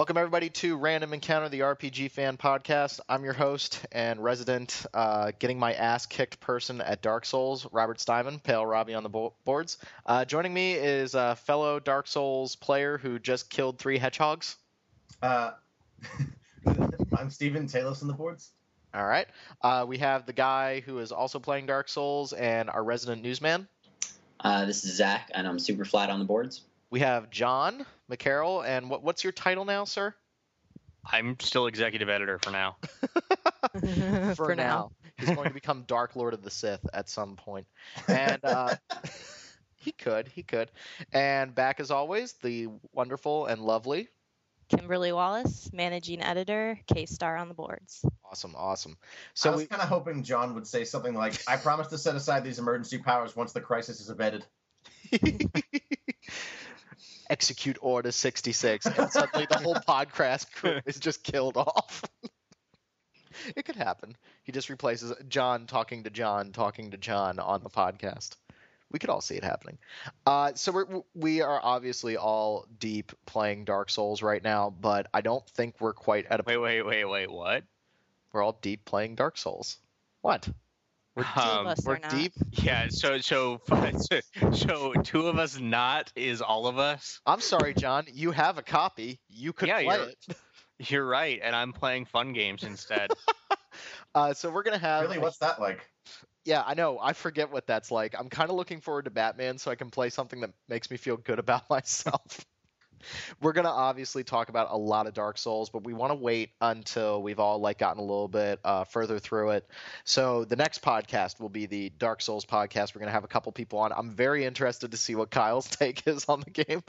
Welcome, everybody, to Random Encounter, the RPG fan podcast. I'm your host and resident, uh, getting my ass kicked person at Dark Souls, Robert Steinman, Pale Robbie on the bo- boards. Uh, joining me is a fellow Dark Souls player who just killed three hedgehogs. Uh, I'm Steven Talos on the boards. All right. Uh, we have the guy who is also playing Dark Souls and our resident newsman. Uh, this is Zach, and I'm super flat on the boards. We have John McCarroll, and what, what's your title now, sir? I'm still executive editor for now. for, For now. now. He's going to become Dark Lord of the Sith at some point. And uh, he could, he could. And back as always, the wonderful and lovely. Kimberly Wallace, managing editor, K Star on the boards. Awesome, awesome. So I So was we, kind of hoping John would say something like, "I promise to set aside these emergency powers once the crisis is abated." Execute Order 66, and suddenly the whole podcast crew is just killed off. it could happen. He just replaces John talking to John talking to John on the podcast. We could all see it happening. Uh, so we're, we are obviously all deep playing Dark Souls right now, but I don't think we're quite at a. Wait, wait, wait, wait. What? We're all deep playing Dark Souls. What? We're Two of Um, us we're are not. deep. Yeah. So, so, so, two of us not is all of us. I'm sorry, John. You have a copy. You could Yeah, play you're- it. You're right, and I'm playing fun games instead. Uh, so we're gonna have really, what's that like? Yeah, I know. I forget what that's like. I'm kind of looking forward to Batman so I can play something that makes me feel good about myself. We're to obviously talk about a lot of Dark Souls, but we want to wait until we've all like gotten a little bit uh, further through it. So the next podcast will be the Dark Souls podcast. We're to have a couple people on. I'm very interested to see what Kyle's take is on the game.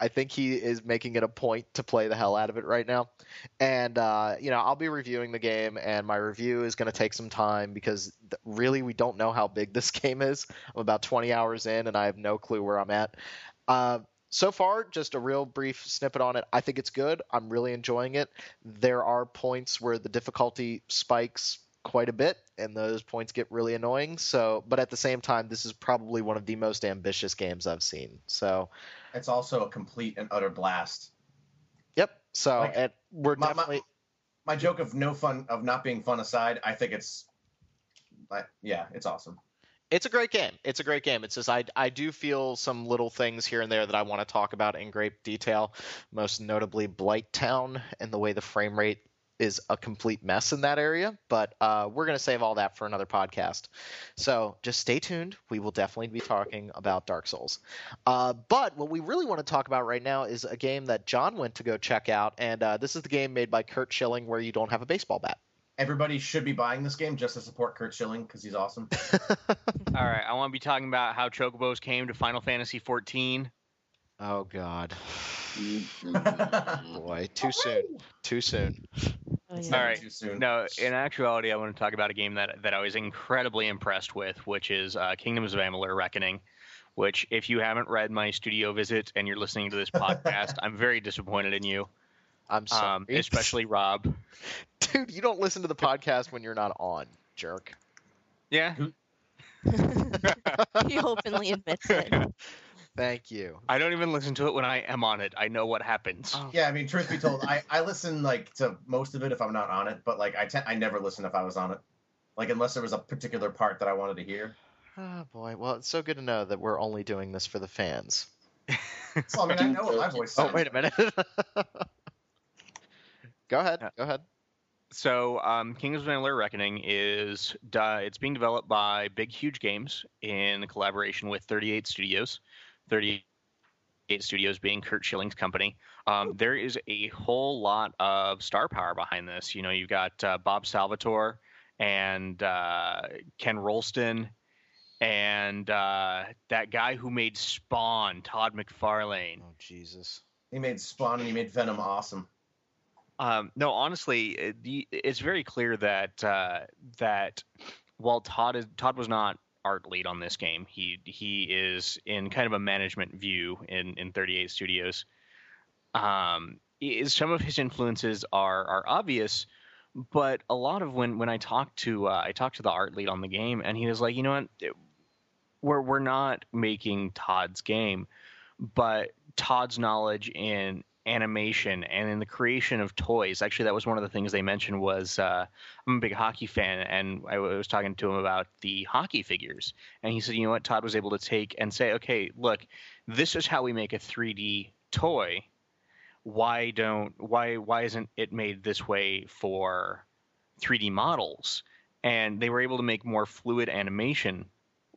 I think he is making it a point to play the hell out of it right now. And uh, you know, I'll be reviewing the game, and my review is to take some time because th- really we don't know how big this game is. I'm about 20 hours in, and I have no clue where I'm at. Uh, so far, just a real brief snippet on it. I think it's good. I'm really enjoying it. There are points where the difficulty spikes quite a bit, and those points get really annoying. So, but at the same time, this is probably one of the most ambitious games I've seen. So, It's also a complete and utter blast. yep. So, Like, and we're My, my, definitely. my joke of no fun of not being fun aside, I think it's, like, yeah, it's awesome. It's a great game. It's a great game. It's just I I do feel some little things here and there that I want to talk about in great detail. Most notably, Blighttown and the way the frame rate is a complete mess in that area. But uh, we're gonna save all that for another podcast. So just stay tuned. We will definitely be talking about Dark Souls. Uh, but what we really want to talk about right now is a game that John went to go check out, and uh, this is the game made by Curt Schilling, where you don't have a baseball bat. Everybody should be buying this game just to support Curt Schilling because he's awesome. all right, I want to be talking about how chocobos came to Final Fantasy 14. Oh God, boy, too soon. Too soon. Oh, yeah. All right. too soon. No, in actuality, I want to talk about a game that that I was incredibly impressed with, which is uh, Kingdoms of Amalur: Reckoning. Which, if you haven't read my studio visit and you're listening to this podcast, I'm very disappointed in you, I'm sorry. um, especially Rob. Dude, you don't listen to the podcast when you're not on, jerk. Yeah, he openly admits it. Thank you. I don't even listen to it when I am on it. I know what happens. Oh, Yeah, I mean, truth be told, I, I listen like to most of it if I'm not on it, but like I te- I never listen if I was on it, like unless there was a particular part that I wanted to hear. Oh, boy. Well, it's so good to know that we're only doing this for the fans. So I mean, I know what my voice. Oh, wait a minute. Go ahead. Yeah. Go ahead. So, um, Kingdoms of Amalur: Reckoning is uh, it's being developed by Big Huge Games in collaboration with 38 Studios. 38 Studios being Curt Schilling's company. Um, there is a whole lot of star power behind this. You know, you've got uh, Bob Salvatore and uh, Ken Rolston and uh, that guy who made Spawn, Todd McFarlane. Oh Jesus. He made Spawn and he made Venom awesome. Um, no, honestly, it, it's very clear that uh, that while Todd is Todd was not art lead on this game, he he is in kind of a management view in in 38 Studios. Um, is some of his influences are are obvious, but a lot of when when I talked to uh, I talked to the art lead on the game, and he was like, you know what, It- we're we're not making Todd's game, but Todd's knowledge in animation and in the creation of toys. Actually, that was one of the things they mentioned was uh, I'm a big hockey fan, and I was talking to him about the hockey figures, and he said, you know what, Todd was able to take and say, okay, look, this is how we make a 3D toy. Why don't why why isn't it made this way for 3D models? And they were able to make more fluid animation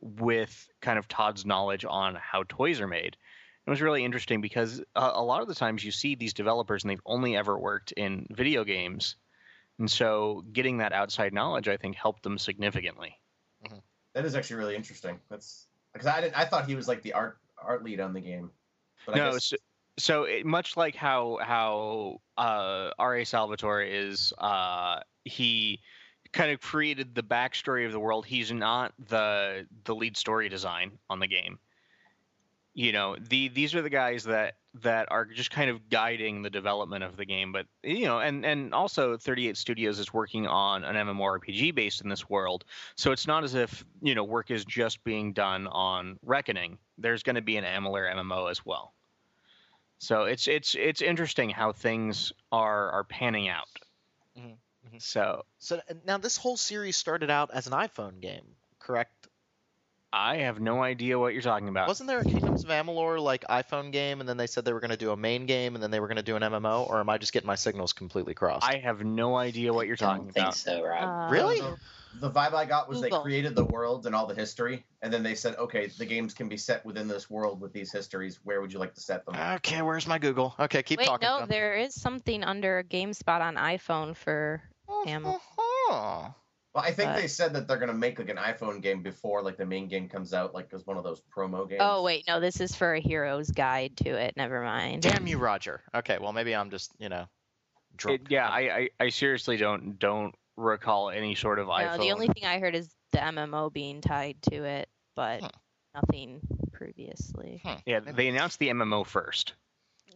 with kind of Todd's knowledge on how toys are made. It was really interesting because uh, a lot of the times you see these developers and they've only ever worked in video games. And so getting that outside knowledge, I think, helped them significantly. That is actually really interesting. That's because I didn't, I thought he was like the art art lead on the game. But I no, guess, so, so it, much like how how uh, R.A. Salvatore is, uh, he kind of created the backstory of the world. He's not the the lead story design on the game. You know, the these are the guys that that are just kind of guiding the development of the game. But you know, and and also 38 Studios is working on an MMORPG based in this world, so it's not as if you know work is just being done on Reckoning. There's going to be an Amalur MMO as well. So it's it's it's interesting how things are are panning out. Mhm, mhm. So So now this whole series started out as an iPhone game, correct? I have no idea what you're talking about. Wasn't there a Kingdoms of Amalur like iPhone game, and then they said they were going to do a main game, and then they were going to do an MMO, or am I just getting my signals completely crossed? I have no idea what you're I talking don't think about. so, Rob. Uh, Really? the, the vibe I got was Google. they created the world and all the history, and then they said, okay, the games can be set within this world with these histories. Where would you like to set them? Okay, where's my Google? Okay, keep Wait, talking. no, John. there is something under GameSpot on iPhone for. Am- Uh-huh. Well, I think But- they said that they're gonna make like an iPhone game before like the main game comes out, like as one of those promo games. Oh wait, no, this is for a hero's guide to it. Never mind. Damn you, Roger. Okay, well maybe I'm just you know drunk. It- yeah, I, I I seriously don't don't recall any sort of iPhone. No, iPhone. the only thing I heard is the MMO being tied to it, but Huh. nothing previously. Hmm. yeah, they announced the MMO first.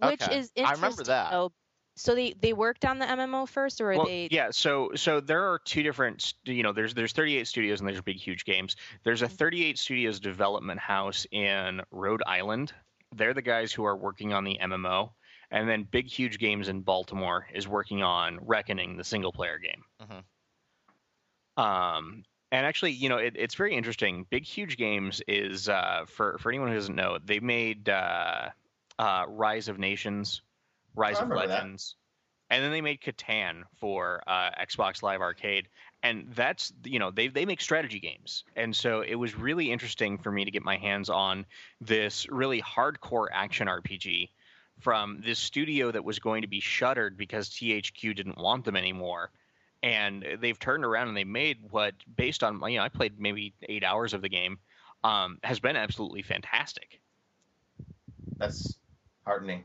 Which Okay. is I remember that. though. So they they worked on the MMO first, or Well, they? yeah, so so there are two different, you know, there's there's 38 studios and there's big huge games. There's a 38 studios development house in Rhode Island. They're the guys who are working on the MMO, and then Big Huge Games in Baltimore is working on Reckoning, the single player game. Mhm. Um, and actually, you know, it, it's very interesting. Big Huge Games is uh, for for anyone who doesn't know, they made uh, uh, Rise of Nations, Rise of remember that. Legends, and then they made Catan for uh, Xbox Live Arcade. And that's you know they they make strategy games, and so it was really interesting for me to get my hands on this really hardcore action RPG from this studio that was going to be shuttered because THQ didn't want them anymore and they've turned around and they made what based on you know I played maybe eight hours of the game um, has been absolutely fantastic. That's heartening.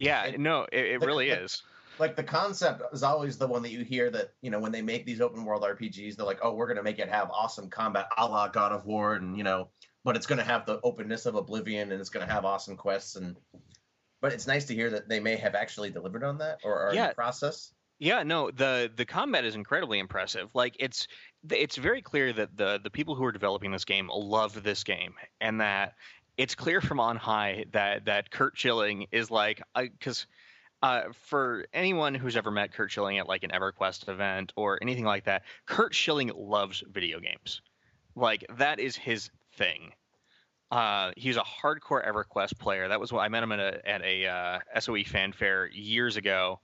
Yeah, And no, it, it really is. Like the concept is always the one that you hear that you know when they make these open world RPGs, they're like, oh, we're gonna make it have awesome combat, a la God of War, and you know, but it's gonna have the openness of Oblivion, and it's gonna have awesome quests, and but it's nice to hear that they may have actually delivered on that or are in Yeah. the process. Yeah, no, the the combat is incredibly impressive. Like it's it's very clear that the the people who are developing this game love this game, and that it's clear from on high that that Curt Schilling is like because. Uh, for anyone who's ever met Curt Schilling at like an EverQuest event or anything like that, Curt Schilling loves video games. Like that is his thing. Uh, he's a hardcore EverQuest player. That was what I met him at a at a uh, SOE Fan Faire years ago.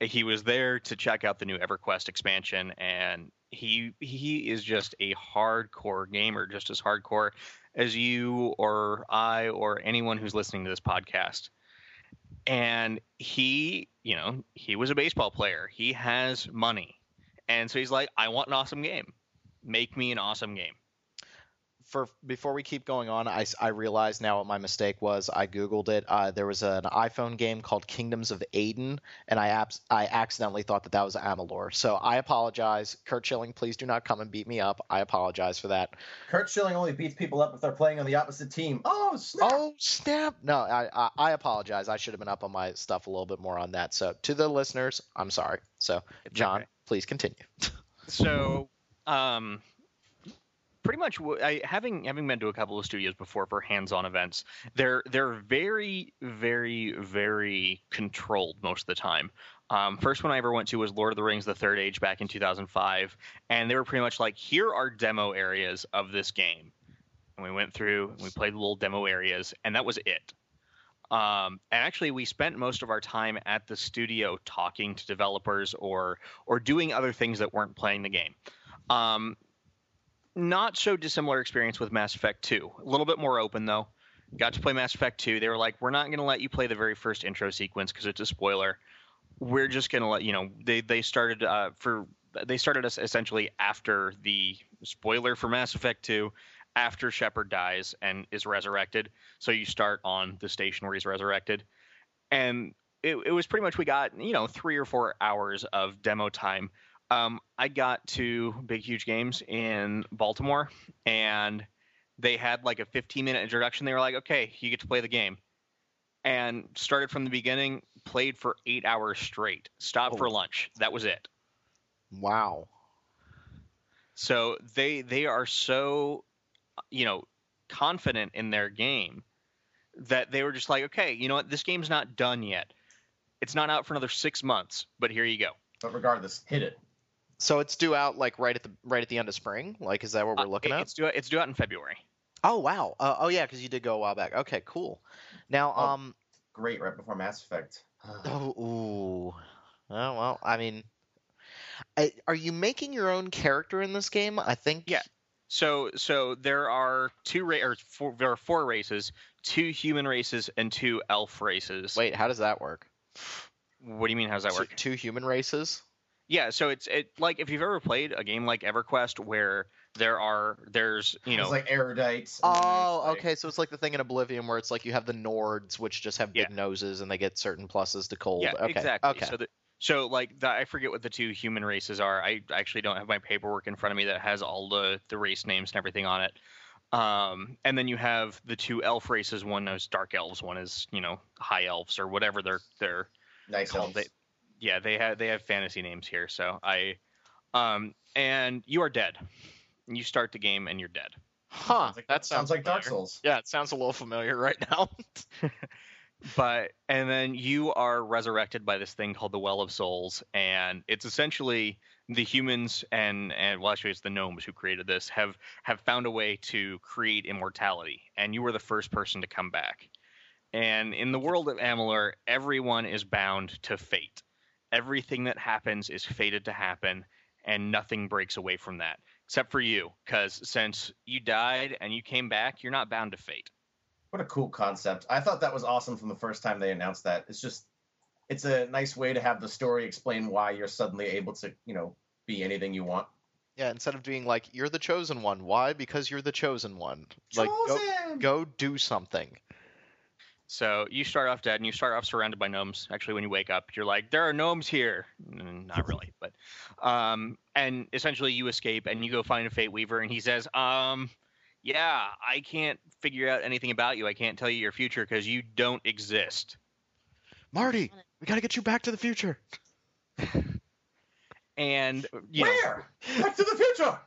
He was there to check out the new EverQuest expansion, and he he is just a hardcore gamer, just as hardcore as you or I or anyone who's listening to this podcast. And he, you know, he was a baseball player. He has money, and so he's like, "I want an awesome game. Make me an awesome game." For before we keep going on, I, I realize now what my mistake was. I googled it. Uh, there was an iPhone game called Kingdoms of Aden, and I abs- I accidentally thought that that was Amalur. So I apologize, Curt Schilling. Please do not come and beat me up. I apologize for that. Curt Schilling only beats people up if they're playing on the opposite team. Oh snap! Oh snap! No, I, I I apologize. I should have been up on my stuff a little bit more on that. So to the listeners, I'm sorry. So John, okay. please continue. So, um, pretty much, I, having having been to a couple of studios before for hands-on events, they're they're very, very, very controlled most of the time. Um, first one I ever went to was Lord of the Rings: The Third Age back in 2005, and they were pretty much like, "Here are demo areas of this game," and we went through and we played the little demo areas, and that was it. Um, and actually, we spent most of our time at the studio talking to developers or or doing other things that weren't playing the game. Um, not so dissimilar experience with Mass Effect 2. A little bit more open though. Got to play Mass Effect 2. They were like, "We're not going to let you play the very first intro sequence because it's a spoiler. We're just going to let you know." They they started uh, for they started us essentially after the spoiler for Mass Effect 2, after Shepard dies and is resurrected. So you start on the station where he's resurrected, and it, it was pretty much we got you know three or four hours of demo time. Um, I got to Big Huge Games in Baltimore, and they had like a 15 minute introduction. They were like, "Okay, you get to play the game," and started from the beginning. Played for eight hours straight. Stopped for Oh. lunch. That was it. Wow. So they they are so you know confident in their game that they were just like, okay, you know what, this game's not done yet. It's not out for another six months, but here you go. But regardless, hit it. So it's due out like right at the right at the end of spring. Like, is that what we're Uh, looking it- at? It's due it's due out in February. Oh wow. Uh, oh yeah, because you did go a while back. Okay, cool. Now, Oh. um, Great, right before Mass Effect. oh, ooh. Oh well, I mean, I, are you making your own character in this game? I think. Yeah. So so there are two ra- or four, there are four races, two human races and two elf races. Wait, how does that work? what do you mean? How does that So work? two human races. Yeah, so it's it like if you've ever played a game like EverQuest where there are there's you know it's like erudites. Oh, like- okay. So it's like the thing in Oblivion where it's like you have the Nords, which just have big Yeah. noses and they get certain pluses to cold. Yeah, okay. exactly. Okay. So, the, so like the, I forget what the two human races are. I actually don't have my paperwork in front of me that has all the the race names and everything on it. Um, and then you have the two elf races. One is dark elves. One is you know high elves or whatever they're they're nice called. elves. They, yeah, they have they have fantasy names here. So I, um, and you are dead. You start the game and you're dead. huh. Sounds like, that sounds like Dark familiar. Souls. Yeah, it sounds a little familiar right now. but and then you are resurrected by this thing called the well of souls and it's essentially the humans and and well actually it's the gnomes who created this have have found a way to create immortality and you were the first person to come back and in the world of amalur everyone is bound to fate everything that happens is fated to happen and nothing breaks away from that except for you because since you died and you came back you're not bound to fate What a cool concept. I thought that was awesome from the first time they announced that. It's just it's a nice way to have the story explain why you're suddenly able to, you know, be anything you want. yeah, instead of being like you're the chosen one. Why? Because you're the chosen one. Like go, Chosen! go do something. So you start off dead, and you start off surrounded by gnomes. Actually, when you wake up, you're like, "There are gnomes here." Mm, Not really, but um, and essentially you escape, and you go find a Fate Weaver, and he says, "Um, yeah, I can't figure out anything about you. I can't tell you your future because you don't exist." Marty, we gotta get you back to the future. And you know, Where? Back to the future.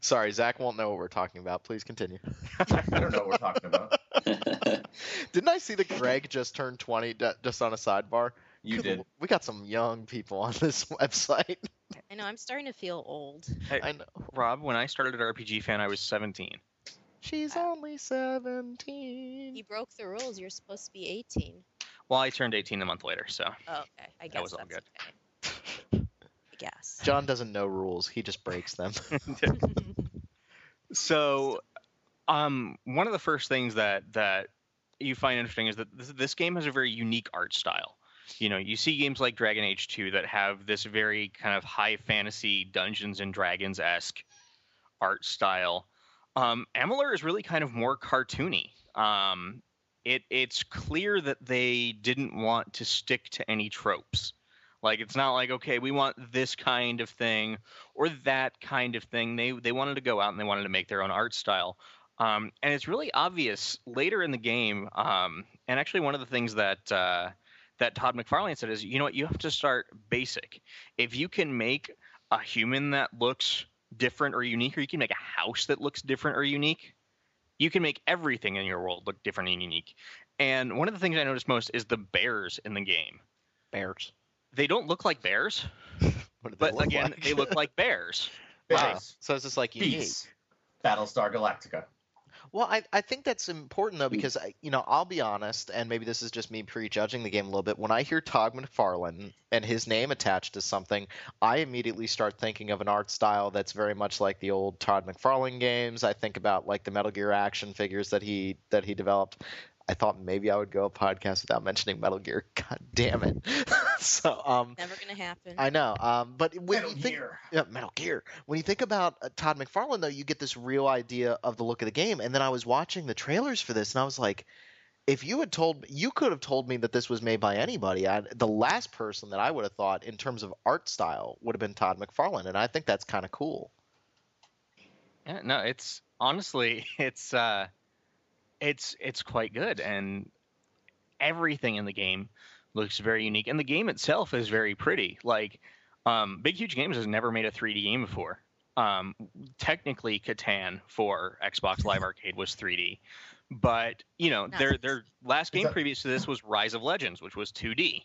Sorry, Zach won't know what we're talking about. Please continue. I don't know what we're talking about. Didn't I see that Greg just turned 20 d- just on a sidebar? You Good did. l- We got some young people on this website. I know I'm starting to feel old. Hey, I know. Rob, when I started at RPG Fan, I was 17. She's uh, only 17. You broke the rules. You're supposed to be 18. Well, I turned 18 a month later, so Oh, okay. I guess was all that's good. okay. I guess. John doesn't know rules. He just breaks them. So, um, one of the first things that that you find interesting is that this, this game has a very unique art style. You know, you see games like Dragon Age 2 that have this very kind of high fantasy Dungeons and Dragons esque art style. Um, Amalur is really kind of more cartoony. Um, it it's clear that they didn't want to stick to any tropes. Like it's not like okay, we want this kind of thing or that kind of thing. They they wanted to go out and they wanted to make their own art style. Um, and it's really obvious later in the game. Um, and actually, one of the things that uh, that Todd McFarlane said is, you know what, you have to start basic. If you can make a human that looks different or unique, or you can make a house that looks different or unique, you can make everything in your world look different and unique. And one of the things I noticed most is the bears in the game. Bears. They don't look like bears, What they but look again, like? they look like bears. wow. So it's just like unique. Beets, Battlestar Galactica. Well, I, I think that's important though because I, you know I'll be honest, and maybe this is just me prejudging the game a little bit. When I hear Todd McFarlane and his name attached to something, I immediately start thinking of an art style that's very much like the old Todd McFarlane games. I think about like the Metal Gear action figures that he that he developed. I thought maybe I would go a podcast without mentioning Metal Gear. God damn it! so um, Never gonna happen. I know. Um, but when Metal you think Gear. yeah, Metal Gear. When you think about uh, Todd McFarlane, though, you get this real idea of the look of the game. And then I was watching the trailers for this, and I was like, if you had told you could have told me that this was made by anybody, I, the last person that I would have thought in terms of art style would have been Todd McFarlane, and I think that's kind of cool. Yeah, no, it's honestly, it's uh, it's it's quite good, and everything in the game looks very unique, and the game itself is very pretty. Like, um, Big Huge Games has never made a 3D game before. Um, technically, Catan for Xbox Live Arcade was 3D, but you know, their their last game that- previous to this was Rise of Legends, which was 2D.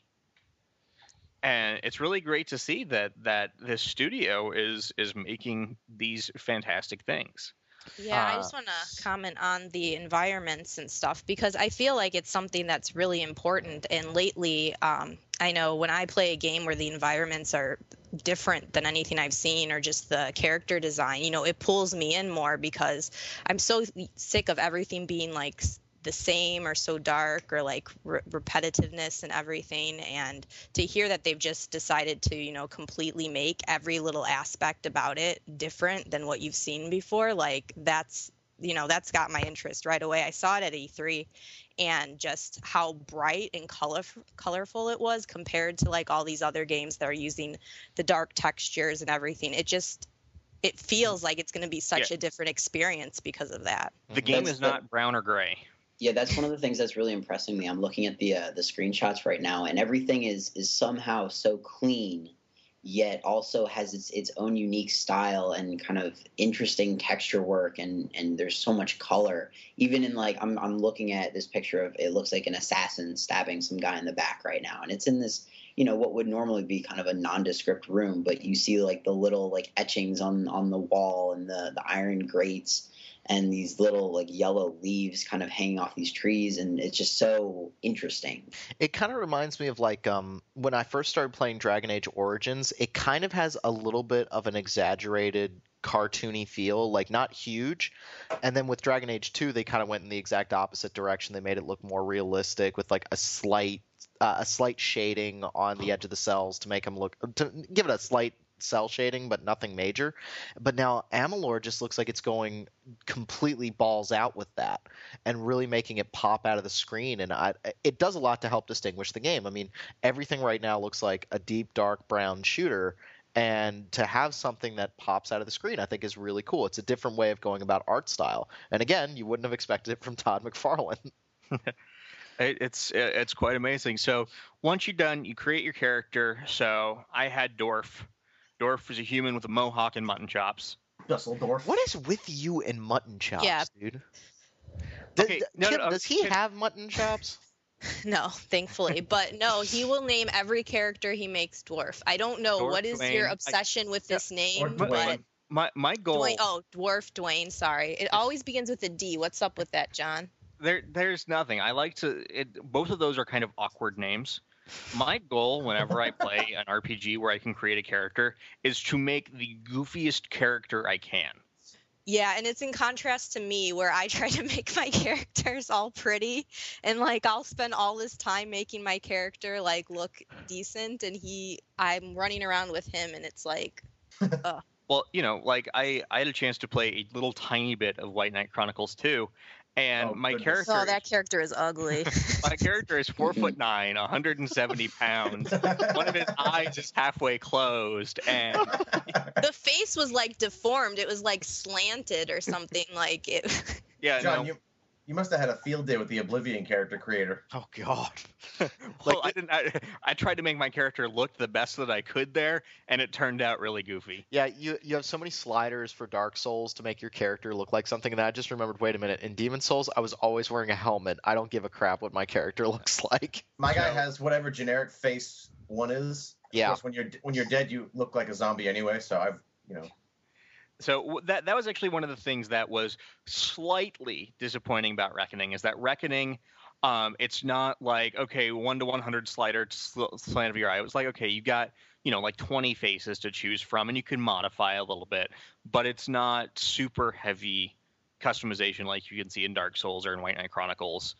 And it's really great to see that that this studio is is making these fantastic things. Yeah, I Uh, just want to comment on the environments and stuff because I feel like it's something that's really important. And lately, um, I know when I play a game where the environments are different than anything I've seen or just the character design, you know, it pulls me in more because I'm so sick of everything being like the same or so dark or like re- repetitiveness and everything. And to hear that they've just decided to, you know, completely make every little aspect about it different than what you've seen before, like that's, you know, that's got my interest right away. I saw it at E3 and just how bright and color- colorful it was compared to like all these other games that are using the dark textures and everything. It just, it feels like it's going to be such a different experience because of that. The mm-hmm. game That's is not brown or gray. Yeah, that's one of the things that's really impressing me. I'm looking at the uh, the screenshots right now, and everything is is somehow so clean, yet also has its its own unique style and kind of interesting texture work, and and there's so much color. Even in like I'm I'm looking at this picture of it looks like an assassin stabbing some guy in the back right now, and it's in this you know what would normally be kind of a nondescript room, but you see like the little like etchings on on the wall and the the iron grates and these little like yellow leaves kind of hanging off these trees and it's just so interesting It kind of reminds me of like um, when I first started playing Dragon Age Origins. It kind of has a little bit of an exaggerated cartoony feel, like not huge. And then with Dragon Age 2, they kind of went in the exact opposite direction. They made it look more realistic with like a slight uh, a slight shading on the edge of the cells to make them look to give it a slight cell shading, but nothing major. But now Amalur just looks like it's going completely balls out with that and really making it pop out of the screen. And I, it does a lot to help distinguish the game. I mean, everything right now looks like a deep, dark brown shooter. And to have something that pops out of the screen, I think is really cool. It's a different way of going about art style. And again, you wouldn't have expected it from Todd McFarlane. It's it's quite amazing. So once you're done, you create your character. So I had Dorf. Dorf is a human with a mohawk and mutton chops. Dusseldorf. What is with you and mutton chops, Yeah. dude? Th- Okay, th- no, no, Kim, no, uh, does he Kim- have mutton chops? No, thankfully. But no, he will name every character he makes dwarf. I don't know Dwarf, what is Dwayne, your I- obsession with Yeah, this name, or but Dwayne. My my goal Dwayne, oh, dwarf Dwayne, sorry. It always begins with a D. What's up with that, John? there there's nothing. I like to it, both of those are kind of awkward names. My goal whenever I play an RPG where I can create a character is to make the goofiest character I can. Yeah, and it's in contrast to me where I try to make my characters all pretty and like I'll spend all this time making my character like look decent and he I'm running around with him and it's like ugh. Well, you know, like I I had a chance to play a little tiny bit of White Knight Chronicles 2, and Oh, my goodness. character Oh, that character is ugly. my character is four foot nine, 170 pounds. One of his eyes is halfway closed, and the face was like deformed. It was like slanted or something. Like it. yeah, John, no. you you must have had a field day with the Oblivion character creator. Oh God. well, I didn't. I, I tried to make my character look the best that I could there, and it turned out really goofy. Yeah, you you have so many sliders for Dark Souls to make your character look like something, and I just remembered. Wait a minute, in Demon Souls, I was always wearing a helmet. I don't give a crap what my character looks like. My guy has whatever generic face one is. Of Yeah. course, when you're when you're dead, you look like a zombie anyway. So I've you know So that that was actually one of the things that was slightly disappointing about Reckoning is that Reckoning, um, it's not like okay one to one hundred slider to sl- slant of your eye. It was like okay you got you know like twenty faces to choose from and you can modify a little bit, but it's not super heavy customization like you can see in Dark Souls or in White Knight Chronicles.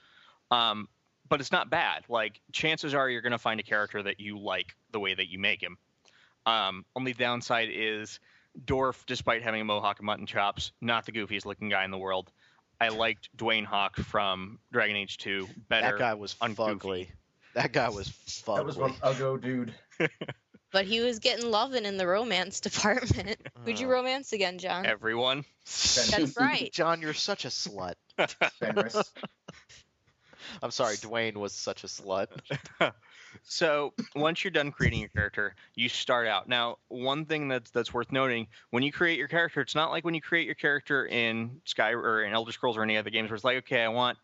Um, but it's not bad. Like chances are you're gonna find a character that you like the way that you make him. Um, only downside is Dorf, despite having a mohawk and mutton chops, not the goofiest looking guy in the world. I liked Dwayne Hawke from Dragon Age 2 better. That guy was ungoofy. fugly. That guy was fugly. that was one uggo dude. But he was getting loving in the romance department. Who'd you Uh, romance again, John? Everyone. That's right. John, you're such a slut. I'm sorry, Dwayne was such a slut. So once you're done creating your character, you start out. Now, one thing that's that's worth noting: when you create your character, it's not like when you create your character in Sky or in Elder Scrolls or any other games where it's like, okay, I want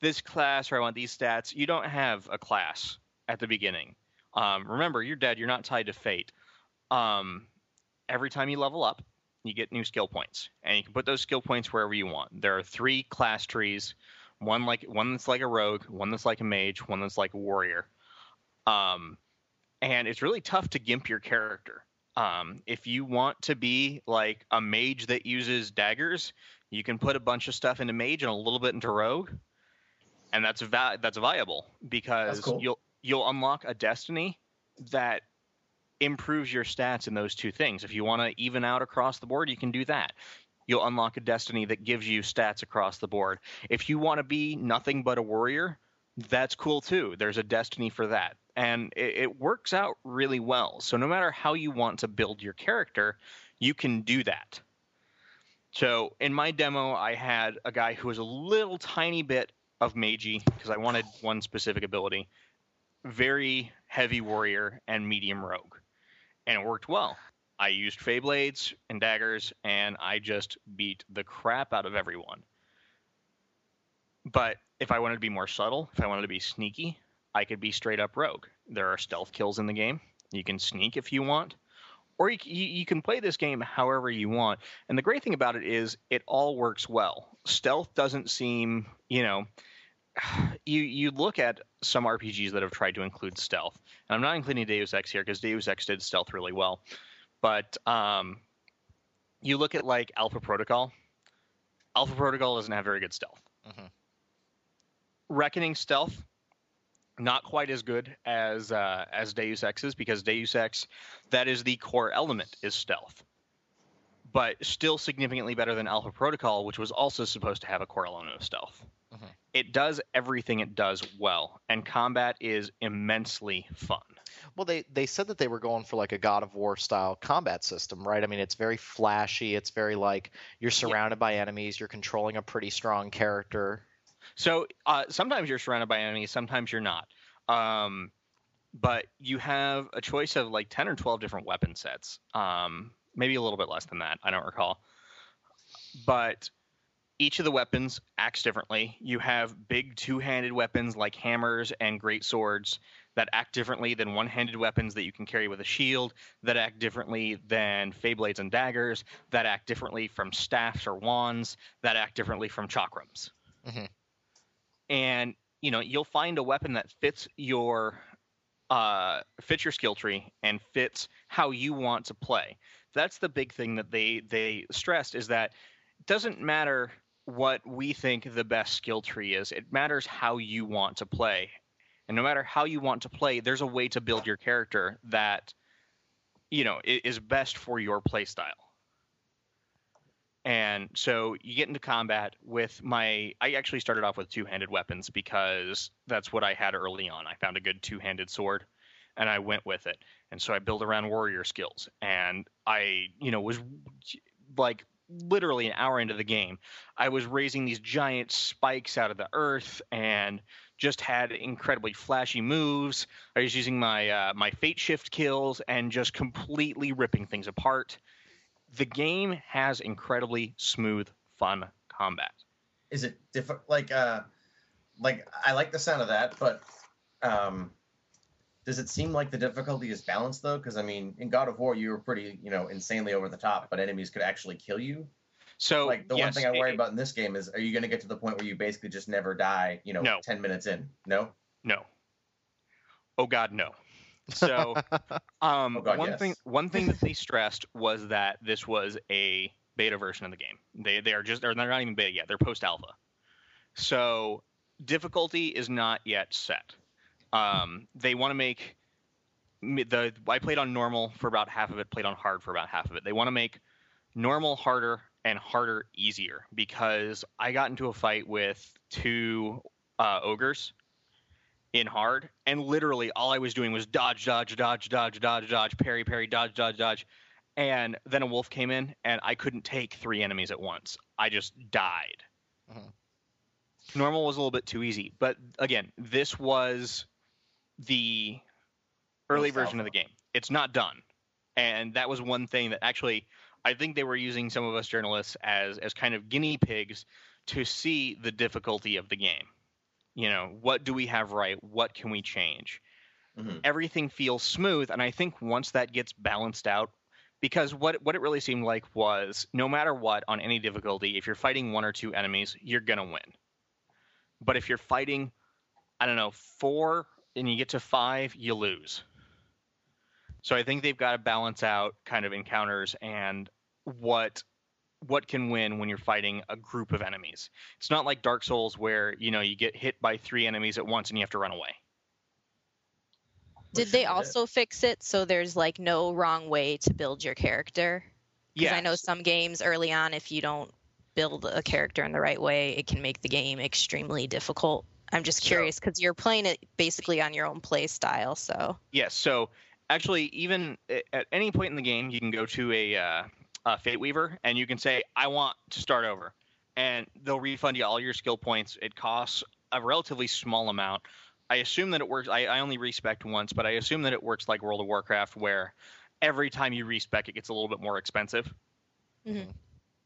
this class or I want these stats. You don't have a class at the beginning. Um, remember, you're dead. You're not tied to fate. Um, every time you level up, you get new skill points, and you can put those skill points wherever you want. There are three class trees: one like one that's like a rogue, one that's like a mage, one that's like a warrior. Um, and it's really tough to gimp your character. Um, if you want to be like a mage that uses daggers, you can put a bunch of stuff into mage and a little bit into rogue, and that's va- that's viable because cool. you'll you'll unlock a destiny that improves your stats in those two things. If you want to even out across the board, you can do that. You'll unlock a destiny that gives you stats across the board. If you want to be nothing but a warrior, that's cool too. There's a destiny for that. And it, it works out really well. So no matter how you want to build your character, you can do that. So in my demo, I had a guy who was a little tiny bit of magey because I wanted one specific ability, very heavy warrior and medium rogue, and it worked well. I used Faeblades and daggers, and I just beat the crap out of everyone. But if I wanted to be more subtle, if I wanted to be sneaky, I could be straight up rogue. There are stealth kills in the game. You can sneak if you want, or you, you, you can play this game however you want. And the great thing about it is it all works well. Stealth doesn't seem, you know, you you look at some RPGs that have tried to include stealth, and I'm not including Deus Ex here because Deus Ex did stealth really well, but um, you look at like Alpha Protocol. Alpha Protocol doesn't have very good stealth. Mhm. Reckoning stealth, not quite as good as uh, as Deus Ex is because Deus Ex, that is the core element is stealth, but still significantly better than Alpha Protocol, which was also supposed to have a core element of stealth. Mhm. It does everything it does well, and combat is immensely fun. Well, they they said that they were going for like a God of War style combat system, right? I mean, it's very flashy. It's very like you're surrounded by enemies. You're controlling a pretty strong character. So uh, sometimes you're surrounded by enemies, sometimes you're not. Um, but you have a choice of like 10 or 12 different weapon sets. Um, maybe a little bit less than that. I don't recall. But each of the weapons acts differently. You have big two handed weapons like hammers and great swords that act differently than one handed weapons that you can carry with a shield, that act differently than faeblades and daggers, that act differently from staffs or wands, that act differently from chakrams. Mhm. And you know you'll find a weapon that fits your uh, fits your skill tree and fits how you want to play. That's the big thing that they they stressed is that it doesn't matter what we think the best skill tree is. It matters how you want to play. And no matter how you want to play, there's a way to build your character that you know is best for your play style. And so you get into combat with my. I actually started off with two handed weapons because that's what I had early on. I found a good two handed sword and I went with it. And so I built around warrior skills. And I, you know, was like literally an hour into the game, I was raising these giant spikes out of the earth and just had incredibly flashy moves. I was using my uh, my fate shift kills and just completely ripping things apart. The game has incredibly smooth, fun combat. Is it different? Like, uh, like I like the sound of that, but um, does it seem like the difficulty is balanced though? Because I mean, in God of War, you were pretty, you know, insanely over the top, but enemies could actually kill you. So like the yes, one thing I worry it- about in this game is, are you going to get to the point where you basically just never die? You know, No. ten minutes in. No. No. Oh God, no. So, um, Oh, God, one yes. thing one thing that they stressed was that this was a beta version of the game. They they are just they're not even beta yet. They're post alpha. So difficulty is not yet set. Um, they want to make the I played on normal for about half of it, played on hard for about half of it. They want to make normal harder and harder easier because I got into a fight with two uh, ogres in hard, and literally all I was doing was dodge, dodge, dodge, dodge, dodge, dodge, parry, parry, dodge, dodge, dodge. And then a wolf came in, and I couldn't take three enemies at once. I just died. Mhm. Normal was a little bit too easy, but again, this was the early version of the game. It's not done, and that was one thing that actually I think they were using some of us journalists as as kind of guinea pigs to see the difficulty of the game. You know, what do we have right? What can we change? Mhm. Everything feels smooth, and I think once that gets balanced out, because what what it really seemed like was no matter what on any difficulty, if you're fighting one or two enemies, you're gonna win. But if you're fighting, I don't know, four and you get to five, you lose. So I think they've got to balance out kind of encounters and what what can win when you're fighting a group of enemies. It's not like Dark Souls where, you know, you get hit by three enemies at once and you have to run away. Did Push they it also fix it so there's like no wrong way to build your character? Because Yeah. I know some games early on, if you don't build a character in the right way, it can make the game extremely difficult. I'm just curious because you're playing it basically on your own play style. So Yes. So actually, even at any point in the game, you can go to a, uh, a Fate Weaver and you can say, "I want to start over," and they'll refund you all your skill points. It costs a relatively small amount. I assume that it works. I, I only respec once, but I assume that it works like World of Warcraft, where every time you respec, it gets a little bit more expensive. Mhm.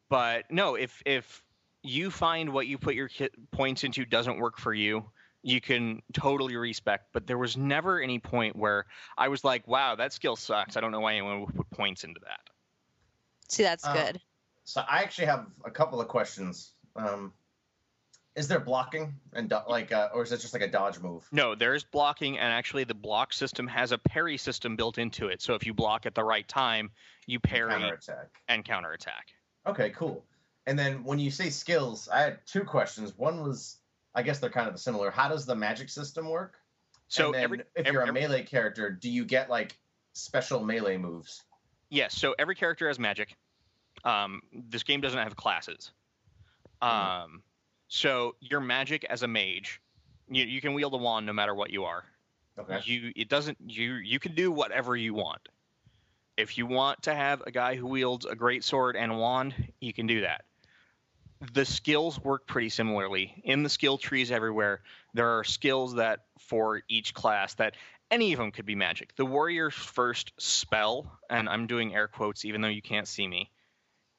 But no, if if you find what you put your points into doesn't work for you, you can totally respec. But there was never any point where I was like, "Wow, that skill sucks. I don't know why anyone would put points into that." See, that's Uh, good. So I actually have a couple of questions. Um, is there blocking and do- like, uh, or is it just like a dodge move? No, there's blocking, and actually, the block system has a parry system built into it. So if you block at the right time, you parry Counterattack. and counterattack. Okay, cool. And then when you say skills, I had two questions. One was, I guess they're kind of similar. How does the magic system work? So and then every, if every- you're a every- melee character, do you get like special melee moves? Yes, so every character has magic. Um, this game doesn't have classes. Um, so your magic as a mage, you, you can wield a wand no matter what you are. Okay. You it doesn't you you can do whatever you want. If you want to have a guy who wields a great sword and a wand, you can do that. The skills work pretty similarly. In the skill trees everywhere, there are skills that for each class that any of them could be magic. The warrior's first spell, and I'm doing air quotes even though you can't see me,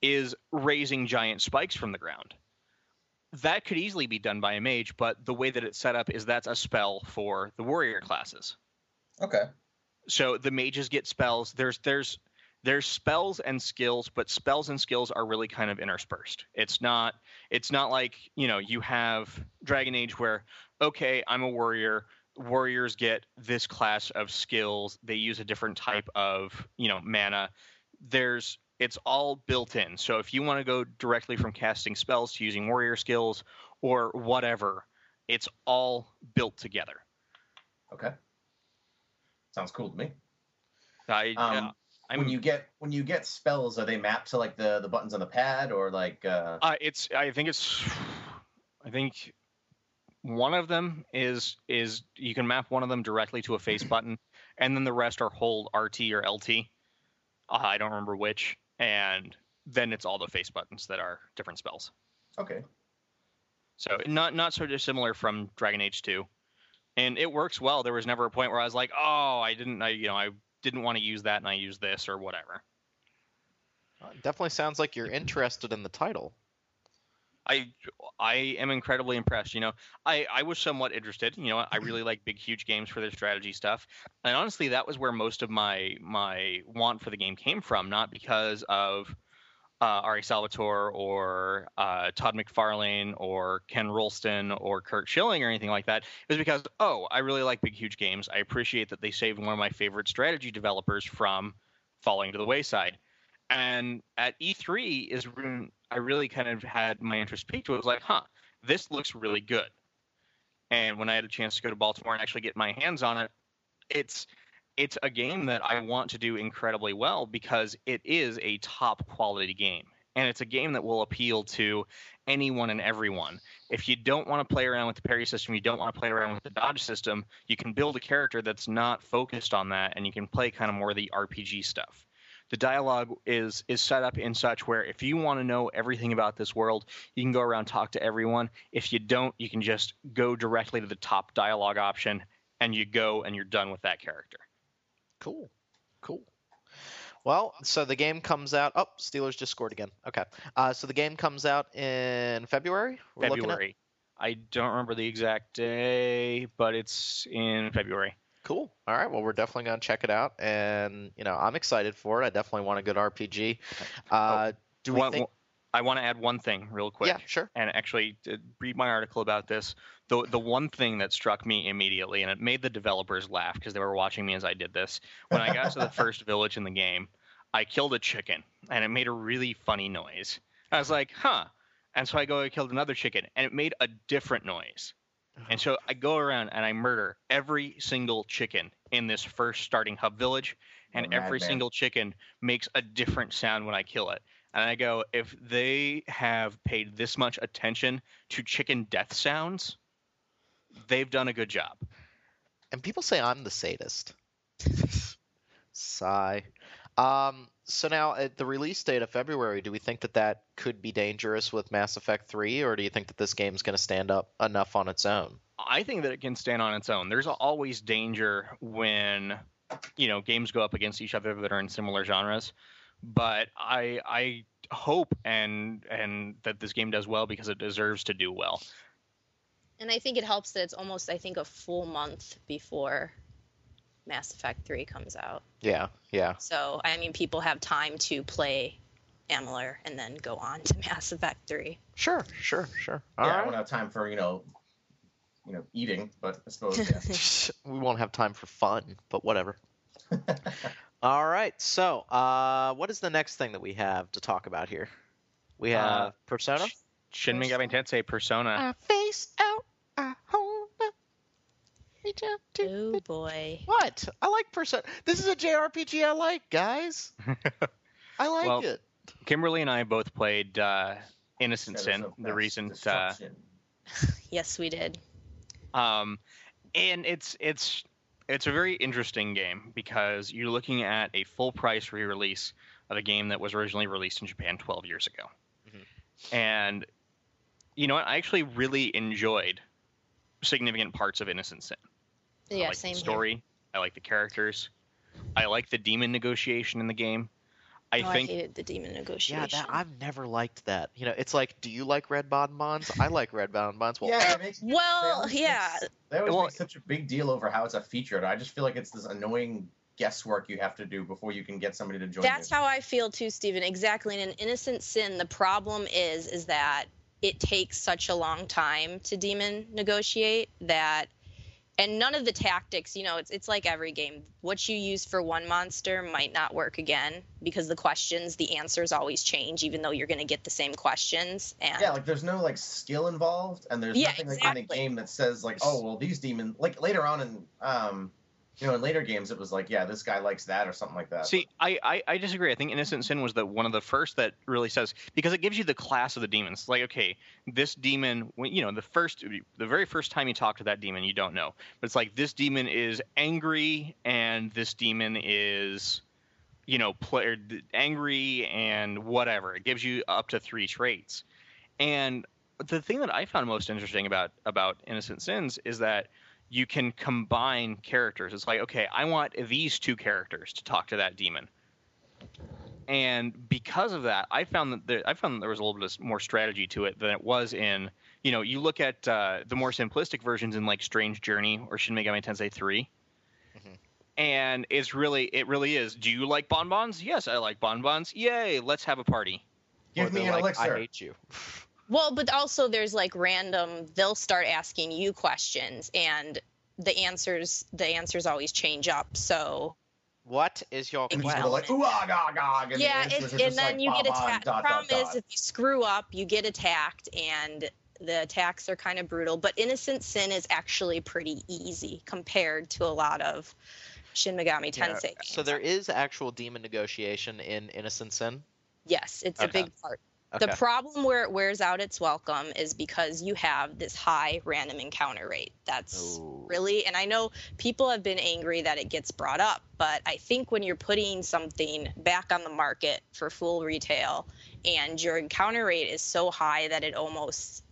is raising giant spikes from the ground. That could easily be done by a mage, but the way that it's set up is that's a spell for the warrior classes. Okay. So the mages get spells. There's there's there's spells and skills, but spells and skills are really kind of interspersed. It's not it's not like, you know, you have Dragon Age where okay, I'm a warrior, warriors get this class of skills, they use a different type of, you know, mana. There's it's all built in. So if you want to go directly from casting spells to using warrior skills or whatever, it's all built together. Okay. Sounds cool to me. I, Um, I'm, when you get when you get spells, are they mapped to like the the buttons on the pad or like? uh uh, it's I think it's I think one of them is is you can map one of them directly to a face button, and then the rest are hold RT or LT. Uh, I don't remember which, and then it's all the face buttons that are different spells. Okay. So not not so dissimilar from Dragon Age 2. And it works well. There was never a point where I was like, "Oh, I didn't I you know, I didn't want to use that and I used this or whatever." Uh, definitely sounds like you're interested in the title. I I am incredibly impressed. You know, I I was somewhat interested. You know, I really like big, huge games for their strategy stuff, and honestly, that was where most of my my want for the game came from. Not because of uh, R.A. Salvatore or uh, Todd McFarlane or Ken Rolston or Curt Schilling or anything like that. It was because oh, I really like big, huge games. I appreciate that they saved one of my favorite strategy developers from falling to the wayside. And at E3 is when I really kind of had my interest peaked. It was like, huh, this looks really good. And when I had a chance to go to Baltimore and actually get my hands on it, it's it's a game that I want to do incredibly well because it is a top quality game. And it's a game that will appeal to anyone and everyone. If you don't want to play around with the parry system, you don't want to play around with the dodge system, you can build a character that's not focused on that and you can play kind of more the RPG stuff the dialogue is is set up in such where if you want to know everything about this world, you can go around talk to everyone. If you don't, you can just go directly to the top dialogue option and you go and you're done with that character. Cool. Cool. Well, so the game comes out. Oh, Steelers just scored again. Okay. Uh, so the game comes out in February. We're looking at? February. I don't remember the exact day, but it's in February. Cool. All right. Well, we're definitely going to check it out, and you know, I'm excited for it. I definitely want a good RPG. Uh, do we One- think? I want to add one thing real quick. Yeah, sure. and actually uh, read my article about this. The the one thing that struck me immediately, and it made the developers laugh because they were watching me as I did this. When I got to the first village in the game, I killed a chicken, and it made a really funny noise. I was like, huh. And so I go and killed another chicken, and it made a different noise. And so I go around and I murder every single chicken in this first starting hub village, and Oh, every madman. single chicken makes a different sound when I kill it. And I go, if they have paid this much attention to chicken death sounds, they've done a good job. And people say I'm the sadist. Sigh. Um, so now at the release date of February, do we think that that could be dangerous with Mass Effect 3, or do you think that this game's going to stand up enough on its own? I think that it can stand on its own. There's always danger when you know games go up against each other that are in similar genres, but I I hope and and that this game does well because it deserves to do well. And I think it helps that it's almost, I think, a full month before Mass Effect 3 comes out. Yeah, yeah. So, I mean, people have time to play Amalur and then go on to Mass Effect 3. Sure, sure, sure. All yeah, I right. won't have time for you know, you know, eating, but I suppose yeah. we won't have time for fun, but whatever. All right. So, uh, what is the next thing that we have to talk about here? We have Uh, Persona. Shin Megami Tensei Persona. I face out. I hold up. Reach out to Oh the- boy. What? I like Persona. This is a JRPG I like, guys. I like Well, it. Kimberly and I both played uh, Innocent Shadows Sin, of the recent, uh, Yes, we did. um, and it's it's it's a very interesting game because you're looking at a full price re-release of a game that was originally released in Japan 12 years ago, Mhm. and you know what? I actually really enjoyed significant parts of Innocent Sin. I Yeah, like same the here. story. I like the characters. I like the demon negotiation in the game. I oh, think I hated the demon negotiation. Yeah, that I've never liked that. You know, it's like, do you like red bonbons? I like red bonbons. Well, yeah, makes, well, always yeah. make- they always Well- make such a big deal over how it's a feature, I just feel like it's this annoying guesswork you have to do before you can get somebody to join That's you. how I feel too, Stephen. Exactly. In an innocent sin, the problem is is that it takes such a long time to demon negotiate that and none of the tactics, you know, it's it's like every game. What you use for one monster might not work again because the questions, the answers always change, even though you're gonna get the same questions. And Yeah, like there's no like skill involved, and there's Yeah, nothing like in the game that says like, oh well, these demons like later on in um You know, in later games, it was like, yeah, this guy likes that or something like that. See, I, I, I disagree. I think Innocent Sin was the one of the first that really says because it gives you the class of the demons. Like, okay, this demon, you know, the first, the very first time you talk to that demon, you don't know, but it's like this demon is angry, and this demon is, you know, play, angry and whatever. It gives you up to three traits, and the thing that I found most interesting about about Innocent Sins is that you can combine characters. It's like, okay, I want these two characters to talk to that demon. And because of that, I found that there, I found that there was a little bit more strategy to it than it was in, you know, you look at uh, the more simplistic versions in like Strange Journey or Shin Megami Tensei 3. Mhm. And it's really, it really is. Do you like bonbons? Yes, I like bonbons. Yay, let's have a party. Give me they're an like, elixir. I hate you. Well, but also there's like random. They'll start asking you questions, and the answers the answers always change up. So What is your And Wow. people are like, ooh, ah, gah, gah, and yeah, answers it, and then like, you get bah, bah, attacked. The Problem dot, is, dot. if you screw up, you get attacked, and the attacks are kind of brutal. But Innocent Sin is actually pretty easy compared to a lot of Shin Megami Yeah, Tensei. games. So there is actual demon negotiation in Innocent Sin. yes, it's Okay. a big part. Okay. The problem where it wears out its welcome is because you have this high random encounter rate. That's Ooh. really, and I know people have been angry that it gets brought up, but I think when you're putting something back on the market for full retail and your encounter rate is so high that it almost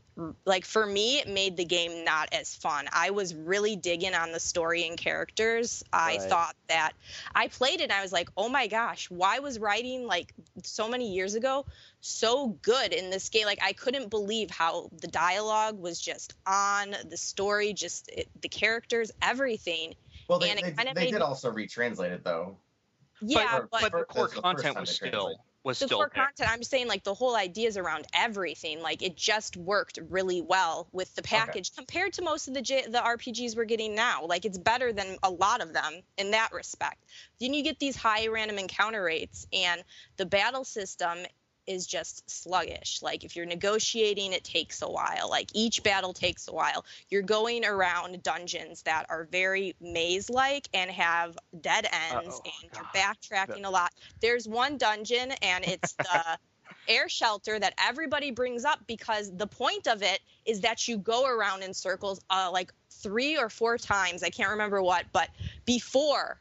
like for me it made the game not as fun i was really digging on the story and characters i Right. thought that i played it and i was like oh my gosh why was writing like so many years ago so good in this game like i couldn't believe how the dialogue was just on the story just it, the characters everything Well, they, and it they, kinda they made did me- also retranslate it though. yeah or- but, but the for- core the first content was still translated. Was the still core there. content i'm saying like the whole ideas around everything like it just worked really well with the package compared to most of the J- the rpgs we're getting now. Like it's better than a lot of them in that respect. Then you get these high random encounter rates and the battle system is just sluggish. Like if you're negotiating it takes a while. Like each battle takes a while. You're going around dungeons that are very maze like and have dead ends Uh-oh, and you're backtracking a lot. There's one dungeon and it's the air shelter that everybody brings up because the point of it is that you go around in circles uh, like three or four times. I can't remember what but before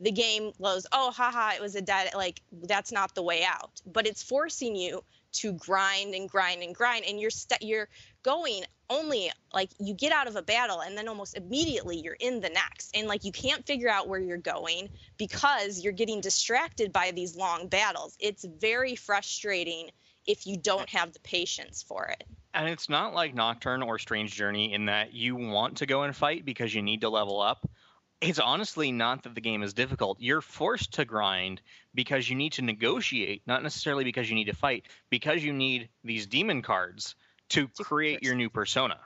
the game goes oh haha it was a dead like that's not the way out. But it's forcing you to grind and grind and grind and you're st- you're going only like you get out of a battle and then almost immediately you're in the next. And like you can't figure out where you're going because you're getting distracted by these long battles. It's very frustrating if you don't have the patience for it. And it's not like Nocturne or Strange Journey in that you want to go and fight because you need to level up. It's honestly not that the game is difficult. You're forced to grind because you need to negotiate, not necessarily because you need to fight, because you need these demon cards to To create your new persona.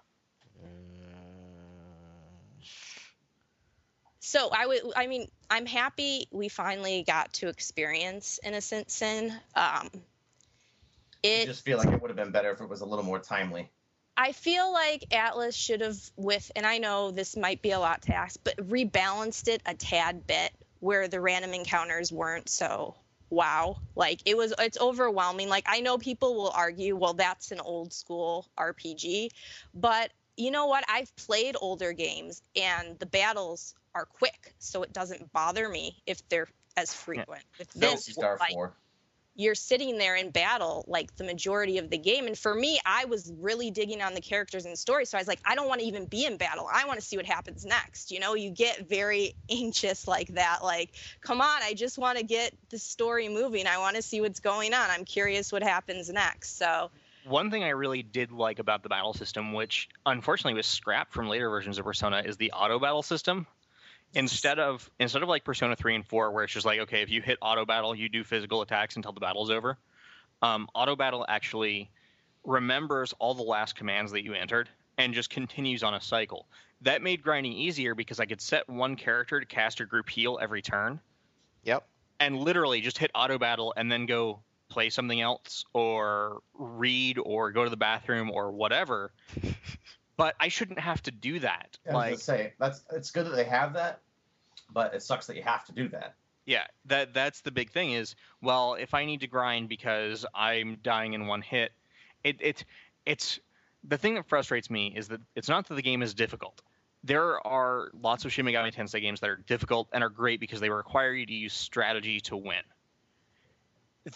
so i would i mean i'm happy we finally got to experience innocent sin um I just feel like it would have been better if it was a little more timely. I feel like Atlus should have with and I know this might be a lot to ask, but rebalanced it a tad bit where the random encounters weren't so wow. Like it was it's overwhelming. Like I know people will argue, well that's an old school RPG, but you know what? I've played older games and the battles are quick, so it doesn't bother me if they're as frequent. If this Phantasy Star like, 4. You're sitting there in battle like the majority of the game. And for me, I was really digging on the characters and story. So I was like, I don't want to even be in battle. I want to see what happens next. You know, you get very anxious like that. Like, come on, I just want to get the story moving. I want to see what's going on. I'm curious what happens next. So One thing I really did like about the battle system, which unfortunately was scrapped from later versions of Persona, is the auto battle system. Instead of instead of like Persona three and four, where it's just like okay, if you hit auto battle, you do physical attacks until the battle's over. Um, auto battle actually remembers all the last commands that you entered and just continues on a cycle. That made grinding easier because I could set one character to cast or group heal every turn, Yep. and literally just hit auto battle and then go play something else or read or go to the bathroom or whatever. but I shouldn't have to do that. I was like say that's it's good that they have that, but it sucks that you have to do that. Yeah, that that's the big thing is well, if I need to grind because I'm dying in one hit, it it it's the thing that frustrates me is that it's not that the game is difficult. There are lots of Shin Megami Tensei games that are difficult and are great because they require you to use strategy to win.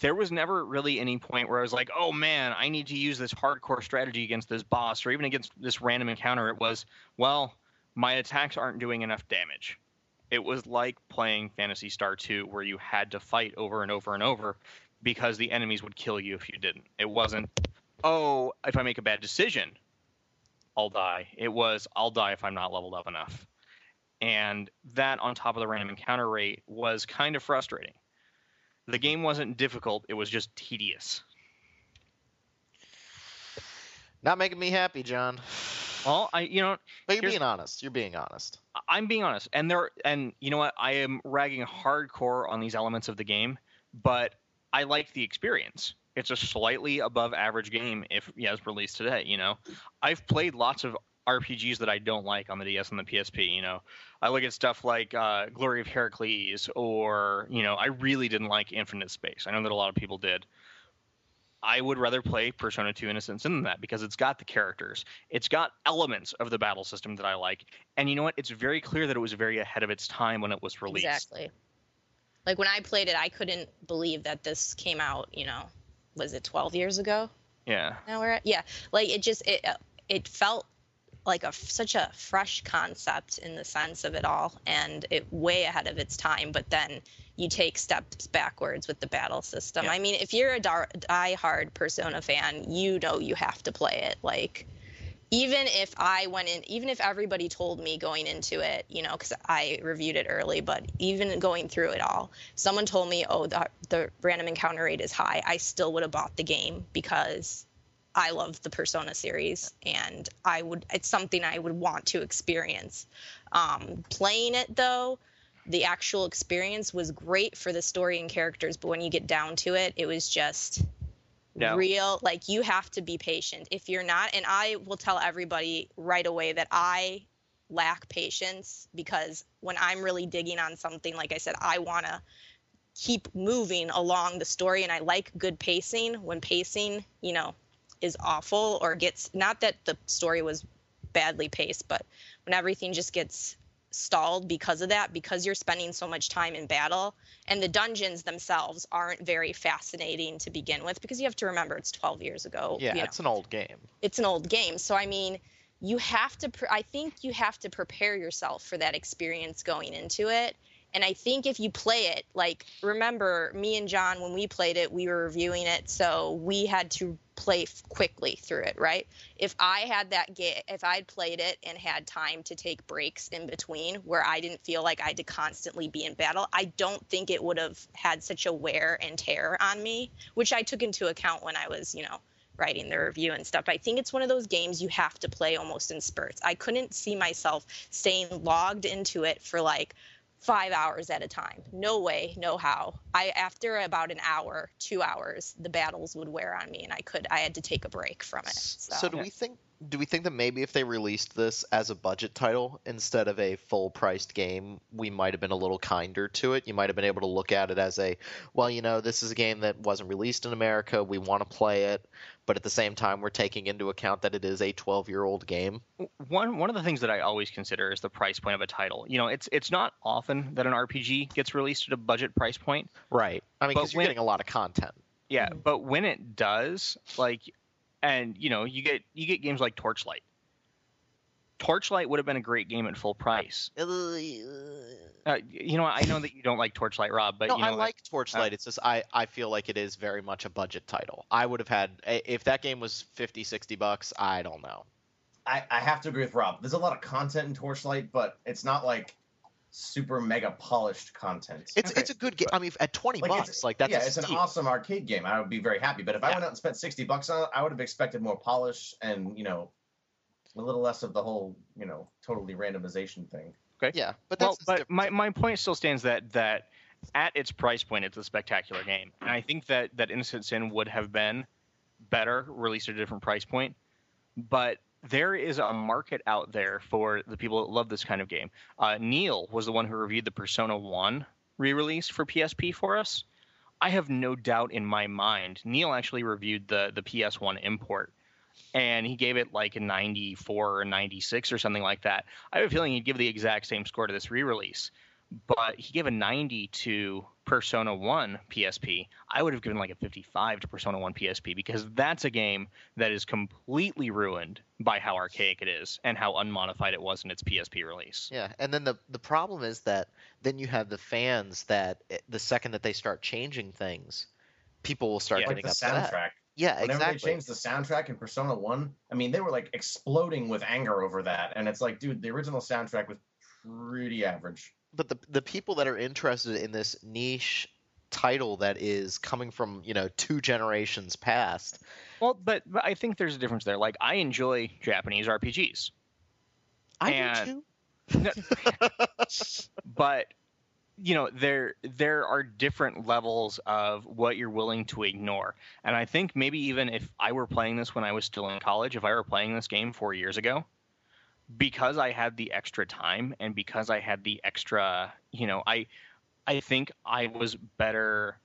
There was never really any point where I was like, "Oh man, I need to use this hardcore strategy against this boss or even against this random encounter." It was, "Well, my attacks aren't doing enough damage." It was like playing Phantasy Star 2 where you had to fight over and over and over because the enemies would kill you if you didn't. It wasn't, "Oh, if I make a bad decision, I'll die. It was I'll die if I'm not leveled up enough. And that on top of the random encounter rate was kind of frustrating. The game wasn't difficult, it was just tedious. Not making me happy, John. Well, I you know, But you're being honest. You're being honest. I'm being honest. And there and you know what, I am ragging hardcore on these elements of the game, but I like the experience. It's a slightly above average game if yeah, it's released today, you know. I've played lots of RPGs that I don't like on the DS and the PSP, you know. I look at stuff like uh, Glory of Heracles or, you know, I really didn't like Infinite Space. I know that a lot of people did. I would rather play Persona 2 Innocence than that because it's got the characters. It's got elements of the battle system that I like. And you know what? It's very clear that it was very ahead of its time when it was released. Exactly. Like when I played it, I couldn't believe that this came out. You know, was it 12 years ago? Yeah. Now we're at yeah. Like it just it it felt like a such a fresh concept in the sense of it all, and it way ahead of its time. But then you take steps backwards with the battle system. Yeah. I mean, if you're a dar- die-hard Persona fan, you know you have to play it. Like even if I went in, even if everybody told me going into it, you know, because I reviewed it early, but even going through it all, someone told me, oh, the, the random encounter rate is high, I still would have bought the game because I love the Persona series and I would, it's something I would want to experience. Um, playing it though, the actual experience was great for the story and characters, but when you get down to it, it was just No. real like you have to be patient if you're not and i will tell everybody right away that i lack patience because when i'm really digging on something like i said i want to keep moving along the story and i like good pacing when pacing you know is awful or gets not that the story was badly paced but when everything just gets stalled because of that because you're spending so much time in battle and the dungeons themselves aren't very fascinating to begin with because you have to remember it's 12 years ago Yeah, you know it's an old game. it's an old game. So I mean, you have to. Pre- I think you have to prepare yourself for that experience going into it. And I think if you play it, like remember me and John when we played it, we were reviewing it, so we had to play quickly through it, right? If I had that game, if I'd played it and had time to take breaks in between where I didn't feel like I had to constantly be in battle, I don't think it would have had such a wear and tear on me, which I took into account when I was, you know, writing the review and stuff. I think it's one of those games you have to play almost in spurts. I couldn't see myself staying logged into it for like five hours at a time. No way, no how. I after about an hour, two hours, the battles would wear on me, and I could I had to take a break from it. So, So do we think do we think that maybe if they released this as a budget title instead of a full priced game, we might have been a little kinder to it? You might have been able to look at it as a, well, you know, this is a game that wasn't released in America. We want to play it, but at the same time, we're taking into account that it is a 12 year old game. One one of the things that I always consider is the price point of a title. You know, it's it's not often that an RPG gets released at a budget price point. right i mean because you're when- getting a lot of content. Yeah, but when it does, like, and you know, you get you get games like Torchlight. Torchlight would have been a great game at full price. Uh, you know, I know that you don't like Torchlight, Rob, but no, you know, I like Torchlight. it's just I, I feel like it is very much a budget title. I would have had if that game was 50, 60 bucks. I don't know. I, I have to agree with Rob. There's a lot of content in Torchlight, but it's not like super mega polished content. It's Okay. it's a good game. I mean, at twenty Like, bucks, it's- like that's yeah, a it's an awesome arcade game. I would be very happy. But if I went out and spent sixty bucks on it, I would have expected more polish and you know a little less of the whole you know totally randomization thing. Okay. Yeah, but well, that's but my, my point still stands that that at its price point, it's a spectacular game, and I think that that Innocent Sin would have been better released at a different price point. But there is a market out there for the people that love this kind of game. Uh, Neil was the one who reviewed the Persona 1 re release for PSP for us. I have no doubt in my mind, Neil actually reviewed the, the PS1 import and he gave it like a 94 or 96 or something like that. I have a feeling he'd give the exact same score to this re release but he gave a 90 to Persona 1 PSP. I would have given like a 55 to Persona 1 PSP because that's a game that is completely ruined by how archaic it is and how unmodified it was in its PSP release. Yeah, and then the the problem is that then you have the fans that eh, the second that they start changing things, people will start Yeah. like getting the upset. soundtrack. Yeah, Whenever exactly. they changed the soundtrack in Persona One, I mean, they were like exploding with anger over that, and it's like, dude, the original soundtrack was pretty average. but the the people that are interested in this niche title that is coming from you know two generations past Well, but, but I think there's a difference there. Like, I enjoy Japanese RPGs, i And- do too but you know there there are different levels of what you're willing to ignore. And i think maybe even if i were playing this when i was still in college if i were playing this game four years ago because i had the extra time and because i had the extra you know i i think i was better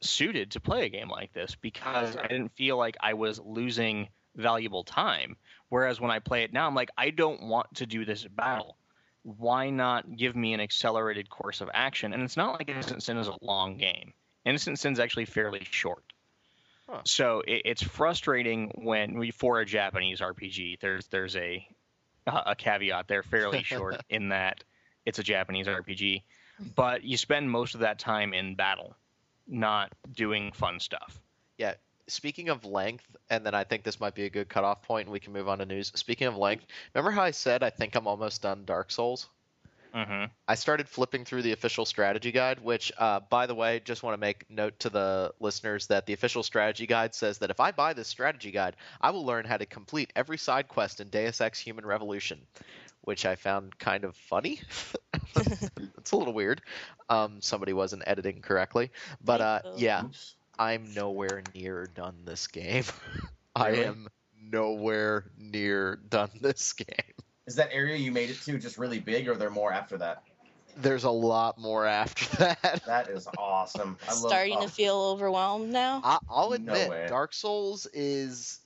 suited to play a game like this because i didn't feel like i was losing valuable time. Whereas when i play it now i'm like i don't want to do this battle why not give me an accelerated course of action? And it's not like Innocent Sin is a long game. Innocent Sin's actually fairly short. Huh. So it, it's frustrating when we for a Japanese RPG. There's there's a a caveat. They're fairly short in that it's a Japanese RPG, but you spend most of that time in battle, not doing fun stuff. Speaking of length and then i think this might be a good cutoff point and we can move on to news speaking of length remember how i said i think i'm almost done dark souls hmm I started flipping through the official strategy guide, which, uh, by the way, just want to make note to the listeners that the official strategy guide says that if I buy this strategy guide, I will learn how to complete every side quest in Deus Ex Human Revolution, which I found kind of funny. it's a little weird. Um, somebody wasn't editing correctly, but uh, yeah, Oops. I'm nowhere near done this game. I am nowhere near done this game. Is that area you made it to just really big, or are there more after that? There's a lot more after that. That is awesome. I love, Starting oh, to feel overwhelmed now. I, I'll admit, way. Dark Souls is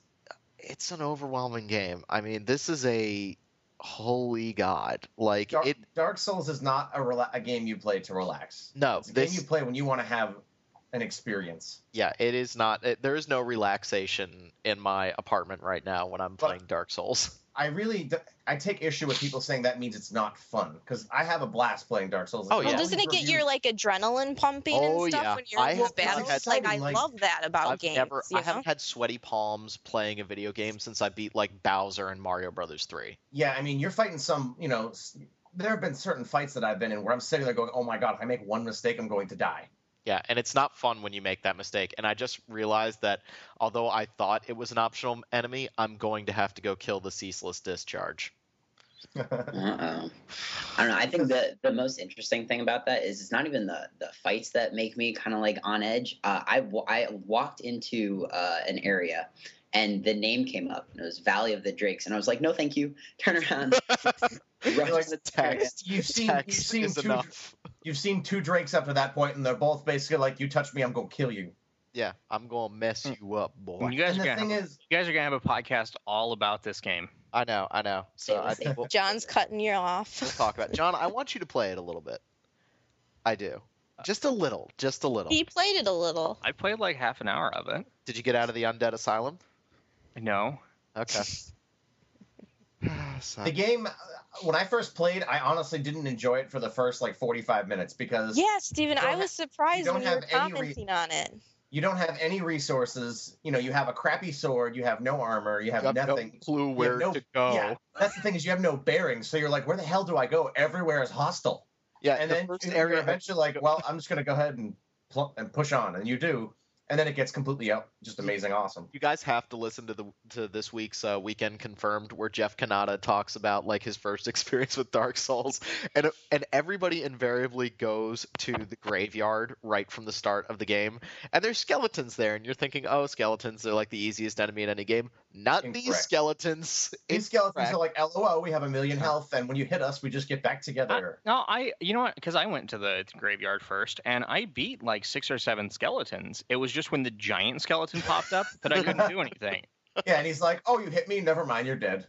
it's an overwhelming game. I mean, this is a holy god. Like Dark, it. Dark Souls is not a, rela- a game you play to relax. No, It's a this. game you play when you want to have an experience. yeah, it is not. It, there is no relaxation in my apartment right now when I'm But- playing Dark Souls. I really, I take issue with people saying that means it's not fun because I have a blast playing Dark Souls. Oh, It's yeah. Well, doesn't it get your like adrenaline pumping Oh, and stuff yeah. when you're I in those have never battles? had- Like I like- love that about I've games. never. I know? haven't had sweaty palms playing a video game since I beat like Bowser and Mario Brothers three. Yeah, I mean, you're fighting some, you know, there have been certain fights that I've been in where I'm sitting there going, oh my god, if I make one mistake, I'm going to die. Yeah, and it's not fun when you make that mistake. And I just realized that although I thought it was an optional enemy, I'm going to have to go kill the ceaseless discharge. Uh-oh. I don't know. I think the the most interesting thing about that is it's not even the the fights that make me kind of like on edge. Uh, I I walked into uh, an area. And the name came up, and it was Valley of the Drakes, and I was like, "No, thank you." Turn around. Like, the. Text, You've seen, you've text seen is two, enough. You've seen two drakes up to that point, and they're both basically like, you touch me, I'm going to kill you. Yeah, I'm gonna mess hmm. you up, boy. You guys and are the gonna thing have, is, you guys are gonna have a podcast all about this game. I know, I know. So I think we'll, John's cutting you off. we'll off. talk about. John, I want you to play it a little bit. I do, just a little, just a little. he played it a little. I played like half an hour of it. Did you get out of the undead asylum? No, Okay. So- the game, uh, when I first played, I honestly didn't enjoy it for the first like 45 minutes because Yeah, Steven, don't I ha- was surprised don't when you were have any re- on it. you don't have any resources. You know, you have a crappy sword, you have no armor, you have, you have nothing. no clue where no- to go. Yeah, that's the thing is you have no bearings, so you're like, where the hell do I go? Everywhere is hostile. Yeah, and the then first you're area. eventually like, well, I'm just gonna go ahead and pl- and push on, and you do, and then it gets completely up, just amazing, awesome. You guys have to listen to the to this week's uh, weekend confirmed, where Jeff Cannata talks about like his first experience with Dark Souls, and and everybody invariably goes to the graveyard right from the start of the game, and there's skeletons there, and you're thinking, oh, skeletons, they're like the easiest enemy in any game. Not these skeletons. These skeletons Incorrect. are like, LOL, we have a million health, and when you hit us, we just get back together. No, I you know what? Because I went to the graveyard first, and I beat like six or seven skeletons. It was just when the giant skeleton popped up that I couldn't do anything. yeah, and he's like, "Oh, you hit me. Never mind, you're dead."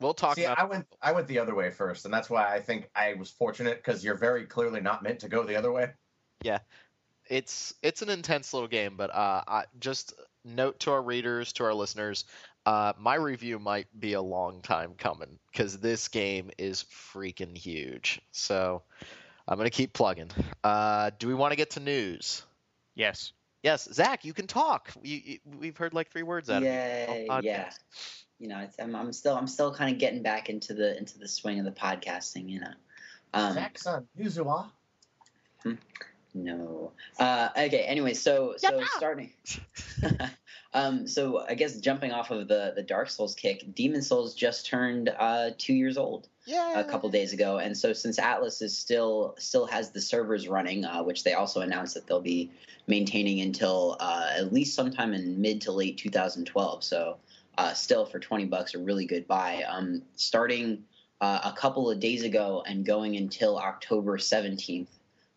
We'll talk See, about I went, I went the other way first, and that's why I think I was fortunate because you're very clearly not meant to go the other way. Yeah, it's it's an intense little game, but uh, I, just note to our readers, to our listeners, uh, my review might be a long time coming because this game is freaking huge. So I'm gonna keep plugging. Uh, do we want to get to news? Yes. Yes, Zach, you can talk. You, you, we've heard like three words out yeah, of you. yeah. You know, it's, I'm, I'm still I'm still kind of getting back into the into the swing of the podcasting. You know. Um, Jackson, Yuzua. No. Uh, okay. Anyway, so so Yeah. starting. um, so I guess jumping off of the the Dark Souls kick, Demon Souls just turned uh, two years old Yeah. a couple days ago, and so since Atlus is still still has the servers running, uh, which they also announced that they'll be maintaining until uh, at least sometime in mid to late 2012. So uh, still for 20 bucks, a really good buy. Um, starting uh, a couple of days ago and going until October 17th.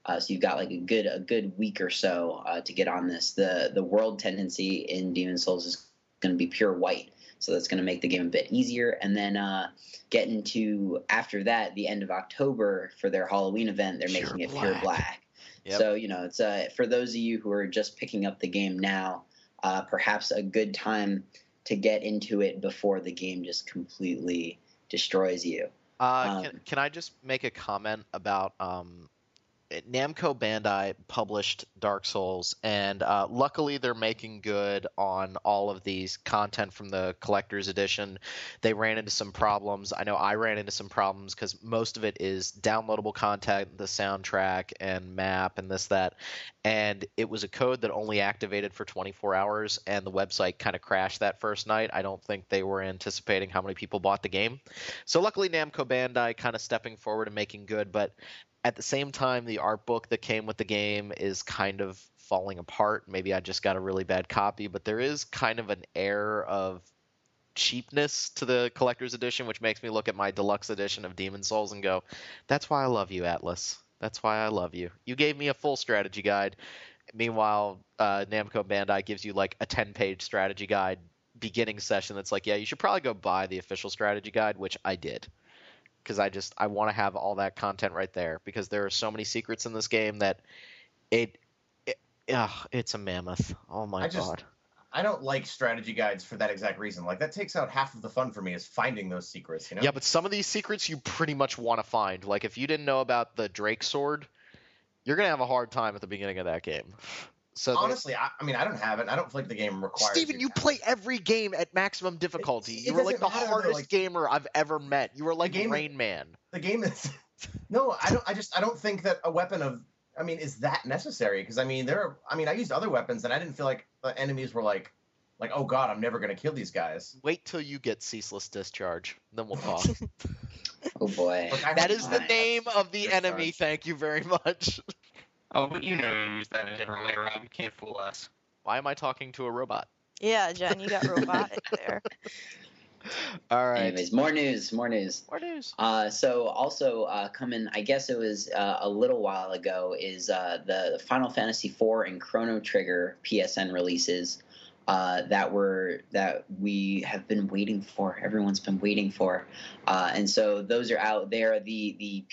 Uh, so you've got like a good a good week or so uh, to get on this. The the world tendency in Demon Souls is going to be pure white, so that's going to make the game a bit easier. And then uh, getting to after that, the end of October for their Halloween event, they're Pure making it pure black. Yep. So you know, it's uh, for those of you who are just picking up the game now, uh, perhaps a good time to get into it before the game just completely destroys you. Uh, Um, can, can I just make a comment about um, Namco Bandai published Dark Souls, and uh, luckily they're making good on all of these content from the collector's edition. They ran into some problems. I know I ran into some problems because most of it is downloadable content, the soundtrack and map and this that, and it was a code that only activated for 24 hours, and the website kind of crashed that first night. I don't think they were anticipating how many people bought the game. So luckily Namco Bandai kind of stepping forward and making good, but at the same time the art book that came with the game is kind of falling apart. Maybe I just got a really bad copy, but there is kind of an air of cheapness to the collector's edition which makes me look at my deluxe edition of Demon Souls and go, "That's why I love you, Atlus. That's why I love you. You gave me a full strategy guide. Meanwhile, uh, Namco Bandai gives you like a 10-page strategy guide beginning session that's like, yeah, you should probably go buy the official strategy guide, which I did. Because I just I want to have all that content right there because there are so many secrets in this game that it, it ugh, it's a mammoth. Oh my I just- god. I don't like strategy guides for that exact reason. Like that takes out half of the fun for me is finding those secrets. You know? Yeah, but some of these secrets you pretty much want to find. Like if you didn't know about the Drake sword, you're gonna have a hard time at the beginning of that game. So Honestly, I, I mean, I don't have it. I don't feel like the game requires. Steven, you to have play it. every game at maximum difficulty. it you were like the matter, hardest like- gamer I've ever met. You were like game- Rain Man. the game is no i don't i just i don't think that a weapon of i mean is that necessary because i mean there are i mean i used other weapons and i didn't feel like the enemies were like like oh god i'm never going to kill these guys Wait till you get ceaseless discharge, then we'll talk. Oh boy. Look, I that have is the name of the Discharge. enemy. Thank you very much. Oh, but you know you use that in a different way, Rob. You can't fool us. Why am I talking to a robot? Yeah, Jen, you got robotic there. All right. Anyways, more news, more news. More news. Uh, so also uh, coming, I guess it was uh, a little while ago, is uh, the Final Fantasy IV and Chrono Trigger PSN releases uh, that were that we have been waiting for. Everyone's been waiting for, uh, and so those are out there. The the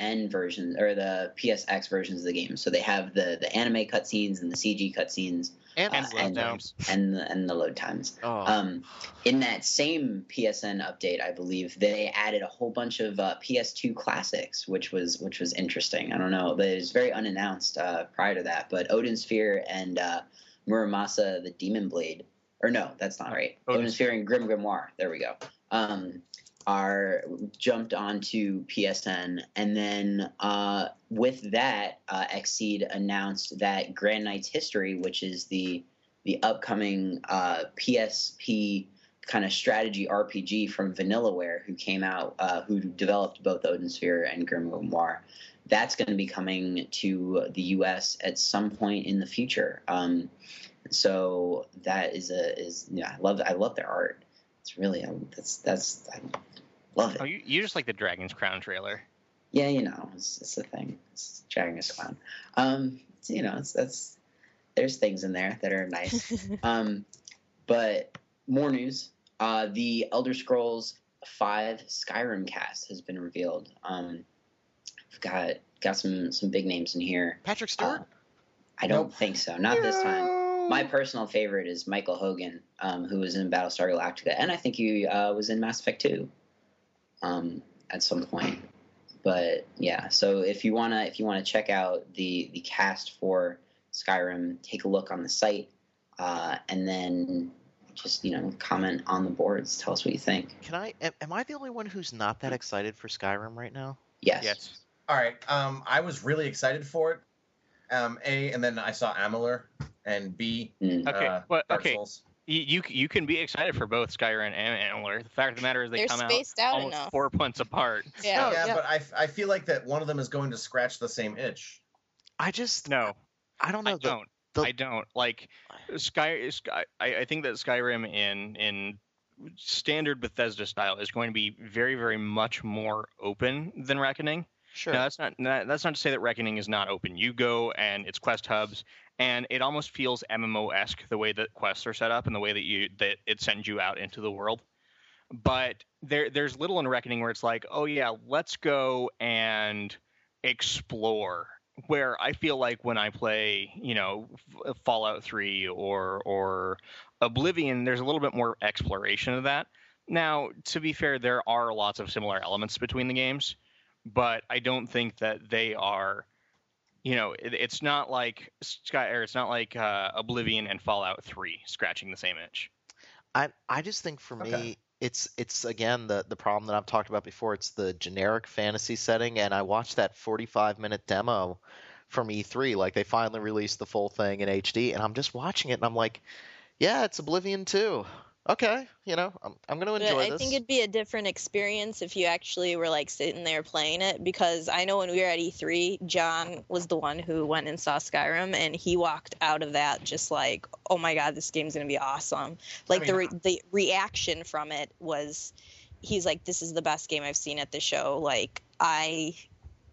PSN versions or the PSX versions of the game. So they have the the anime cutscenes and the CG cutscenes And, Uh, and- slowdowns. and the, and the load times. Oh. Um, in that same PSN update, I believe they added a whole bunch of uh, PS2 classics, which was which was interesting. I don't know, but it was very unannounced uh, prior to that. But Odin Sphere and uh, Muramasa the Demon Blade, or no, that's not right. Odin Odin Sphere and Grim Grimoire. There we go. Um, are jumped onto PSN, and then uh, with that, uh, Xseed announced that Grand Knight's History, which is the the upcoming uh, PSP kind of strategy RPG from Vanillaware, who came out, uh, who developed both Odin Sphere and Grim Grimoire. That's going to be coming to the U.S. at some point in the future. Um, So that is a is yeah, I love I love their art. It's really um, that's that's I love it. Oh, you, you just like the Dragon's Crown trailer. Yeah, you know, it's, it's the thing. It's Dragon's Crown. Um, it's, you know, it's that's there's things in there that are nice. um, but more news. Uh, the Elder Scrolls Five Skyrim cast has been revealed. Um, we've got got some some big names in here. Patrick Uh, Stewart. I don't Nope. think so. Not this time. My personal favorite is Michael Hogan, um, who was in Battlestar Galactica, and I think he uh, was in Mass Effect 2 um, at some point. But yeah, so if you wanna if you wanna check out the the cast for Skyrim, take a look on the site, uh, and then just you know comment on the boards. Tell us what you think. Can I? Am, am I the only one who's not that excited for Skyrim right now? Yes. Yes. All right. Um, I was really excited for it. Um, A, and then I saw Amalur, and B, Mm. Okay, uh, but Dark okay, Souls. You, you you can be excited for both Skyrim and Amalur. The fact of the matter is they They're come out spaced out almost enough. four months apart. Yeah. Oh, yeah, yeah. but I, I feel like that one of them is going to scratch the same itch. I just No, I don't know. I the- don't. the- I don't like Sky. Sky I, I think that Skyrim in in standard Bethesda style is going to be very very much more open than Reckoning. Sure. Now, that's not not- that's not to say that Reckoning is not open. You go and it's quest hubs, and it almost feels MMO esque the way that quests are set up and the way that you that it sends you out into the world. But there there's little in Reckoning where it's like, oh yeah, let's go and explore. Where I feel like when I play, you know, Fallout 3 or or Oblivion, there's a little bit more exploration of that. Now, to be fair, there are lots of similar elements between the games but I don't think that they are. You know, it, it's not like Sky, or it's not like uh, Oblivion and Fallout Three scratching the same itch. I I just think for me it's it's again the the problem that I've talked about before. It's the generic fantasy setting, and I watched that 45 minute demo from E3. Like they finally released the full thing in HD, and I'm just watching it, and I'm like, yeah, it's Oblivion too. Okay, you know, I'm I'm gonna But enjoy I this. I think it'd be a different experience if you actually were like sitting there playing it because I know when we were at E3, John was the one who went and saw Skyrim and he walked out of that just like, "Oh my god, this game's going to be awesome." Like the mean, re- the reaction from it was he's like, "This is the best game I've seen at the show." Like I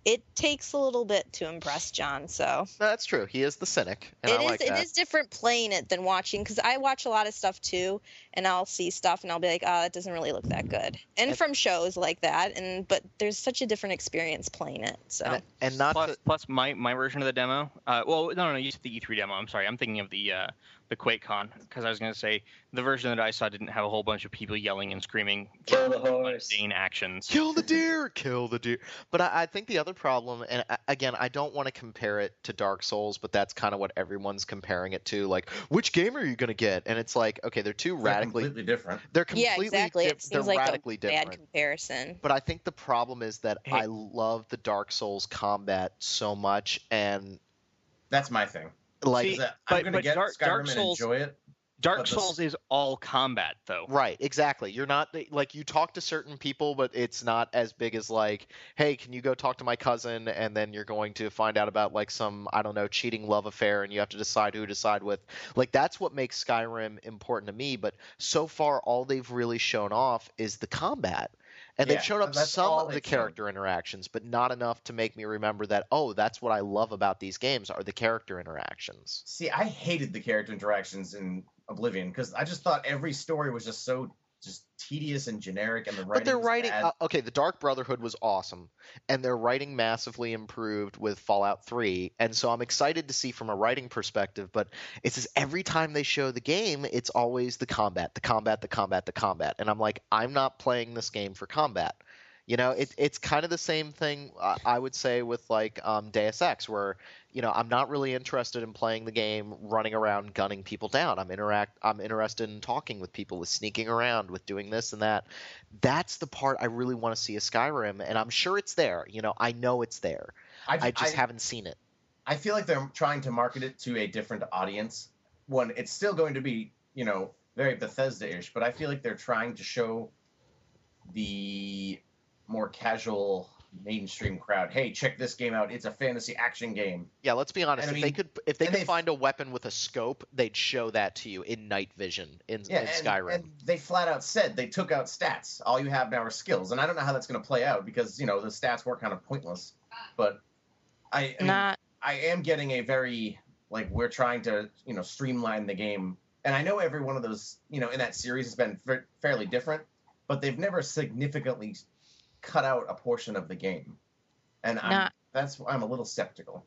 it takes a little bit to impress John, so No, that's true. He is the cynic, and it I is like it that. is different playing it than watching because I watch a lot of stuff too, and I'll see stuff and I'll be like, oh, that doesn't really look that good, and And- from shows like that, and but there's such a different experience playing it. So and, and not plus, to, plus my, my version of the demo. Uh, well, no, no, no, you said the E3 demo. I'm sorry, I'm thinking of the uh, the QuakeCon because I was going to say the version that I saw didn't have a whole bunch of people yelling and screaming Kill the horse. mundane actions. kill the deer, kill the deer. But I, I think the other problem, and I- again, I don't want to compare it to Dark Souls, but that's kind of what everyone's comparing it to. Like, which game are you going to get? And it's like, okay, they're two They're radically, completely different. they're yeah, completely, exactly. dif- It they're like radically a bad comparison. But I think the problem is that Hey. I love the Dark Souls combat so much, and That's my thing. Like, See, that I'm going to but get Dark- Skyrim Dark and Souls- enjoy it. Dark Souls is all combat though. Right, exactly. You're not like you talk to certain people, but it's not as big as like, hey, can you go talk to my cousin? And then you're going to find out about like some I don't know cheating love affair, and you have to decide who to side with. Like that's what makes Skyrim important to me. But so far, all they've really shown off is the combat. And they've shown up some of the shown. character interactions, but not enough to make me remember that. Oh, that's what I love about these games are the character interactions. See, I hated the character interactions in Oblivion because I just thought every story was just so just tedious and generic, and the writing. But they're writing. Uh, okay, the Dark Brotherhood was awesome, and their writing massively improved with Fallout 3. And so I'm excited to see from a writing perspective. But it's just every time they show the game, it's always the combat, the combat, the combat, the combat. And I'm like, I'm not playing this game for combat. You know, it, it's kind of the same thing uh, I would say with like um, Deus Ex, where you know I'm not really interested in playing the game, running around gunning people down. I'm interact. I'm interested in talking with people, with sneaking around, with doing this and that. That's the part I really want to see a Skyrim, and I'm sure it's there. You know, I know it's there. I just haven't seen it. I feel like they're trying to market it to a different audience. One, it's still going to be, you know, very Bethesda-ish, but I feel like they're trying to show the more casual mainstream crowd. Hey, check this game out. It's a fantasy action game. Yeah, let's be honest. And I if they could, if they could find a weapon with a scope, they'd show that to you in night vision in, Yeah, in and, Skyrim. and they flat out said they took out stats. All you have now are skills, and I don't know how that's going to play out because you know the stats were kind of pointless. But I, I, mean, Not I am getting a very like we're trying to you know streamline the game, and I know every one of those you know in that series has been fa- fairly different, but they've never significantly cut out a portion of the game, and I'm, Not- that's why I'm a little skeptical.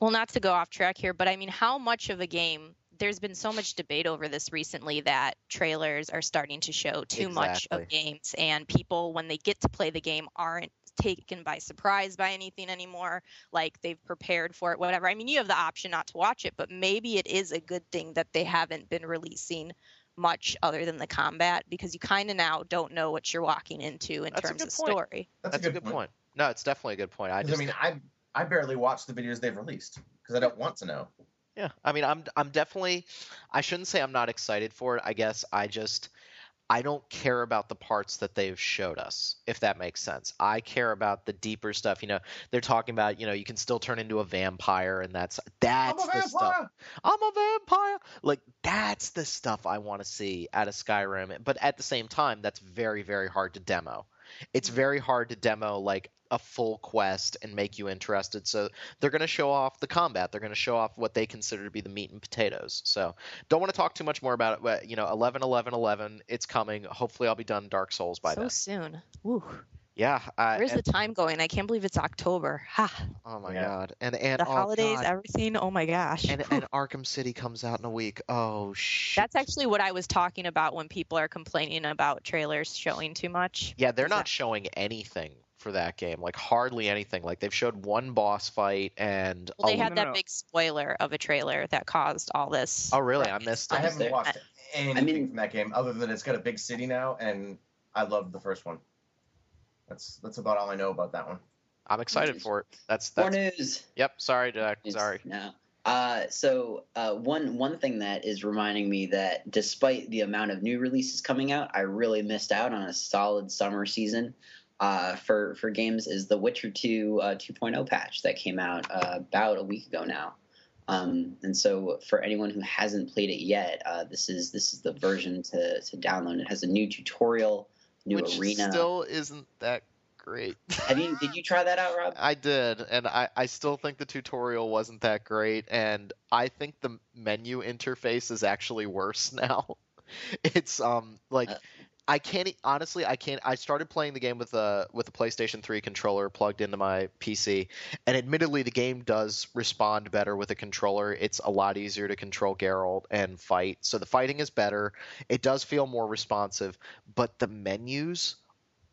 well, not to go off track here, but I mean, how much of a game? There's been so much debate over this recently that trailers are starting to show too much of games, and people, when they get to play the game, aren't taken by surprise by anything anymore. Like they've prepared for it, whatever. I mean, you have the option not to watch it, but maybe it is a good thing that they haven't been releasing much other than the combat because you kind of now don't know what you're walking into in That's terms of point. story. That's, That's a good point. No, it's definitely a good point. I 'Cause, just, I mean, I I barely watch the videos they've released because I don't want to know. Yeah, I mean, I'm I'm definitely. I shouldn't say I'm not excited for it. I guess I just I don't care about the parts that they've showed us, if that makes sense. I care about the deeper stuff. You know, they're talking about you know you can still turn into a vampire, and that's that's the vampire. stuff. I'm a vampire. Like that's the stuff I want to see out of Skyrim. But at the same time, that's very very hard to demo. It's very hard to demo like a full quest and make you interested. So they're going to show off the combat. They're going to show off what they consider to be the meat and potatoes. So don't want to talk too much more about it. But you know, 11, 11, 11. It's coming. Hopefully, I'll be done Dark Souls by so then. soon. Woo. Yeah. Uh, I, Where's and- the time going? I can't believe it's October. Ha. oh my Yeah. god. And and The oh, holidays, God. everything. Oh my gosh. and and Arkham City comes out in a week. Oh shit. That's actually what I was talking about when people are complaining about trailers showing too much. Yeah, they're Is not that- showing anything for that game. Like hardly anything. Like they've showed one boss fight and Well, they a- had no, that no. big spoiler of a trailer that caused all this. Oh really? I missed I it. was haven't there. watched anything mean- from that game other than it's got a big city now, and I loved the first one. That's that's about all I know about that one. I'm excited News. for it. That's More that's news. Yep, sorry, Jack. It's- Sorry. No. Uh, so uh, one one thing that is reminding me that despite the amount of new releases coming out, I really missed out on a solid summer season uh, for for games. Is The Witcher 2 uh, 2.0 patch that came out uh, about a week ago now. Um, and so for anyone who hasn't played it yet, uh, this is this is the version to, to download. It has a new tutorial, new Which arena. still isn't that great. Have you did you try that out, Rob? I did, and I, I still think the tutorial wasn't that great, and I think the menu interface is actually worse now. It's um like Uh. I can't honestly I can't I started playing the game with a with a PlayStation 3 controller plugged into my PC, and admittedly the game does respond better with a controller. It's a lot easier to control Geralt and fight, so the fighting is better. It does feel more responsive, but the menus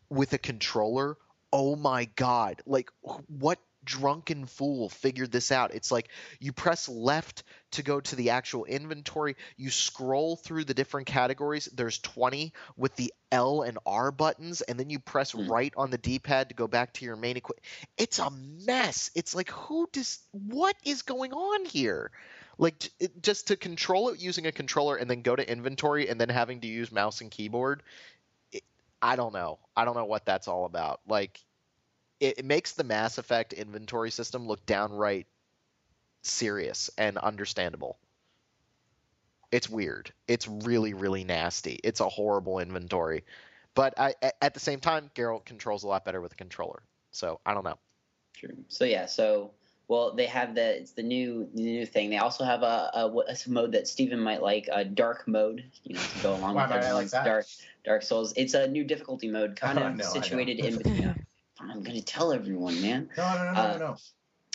with a controller oh my god like what drunken fool figured this out. It's like you press left to go to the actual inventory. You scroll through the different categories. There's 20 with the l and r buttons and then you press Hmm. right on the d-pad to go back to your main equip it's a mess. It's like who does what is going on here? Like it, just to control it using a controller and then go to inventory and then having to use mouse and keyboard it, i don't know. I don't know what that's all about. Like it, it makes the mass effect inventory system look downright serious and understandable it's weird it's really really nasty it's a horrible inventory but I, a- at the same time Geralt controls a lot better with a controller so i don't know True. So yeah, so well, they have the it's the new the new thing. They also have a, a, a mode that Steven might like, a dark mode, you know, to go along Why with might I like that? dark Dark Souls. It's a new difficulty mode, kind Oh, of know, I know. situated in between. I'm gonna tell everyone, man. No, no, no, no, Uh, no.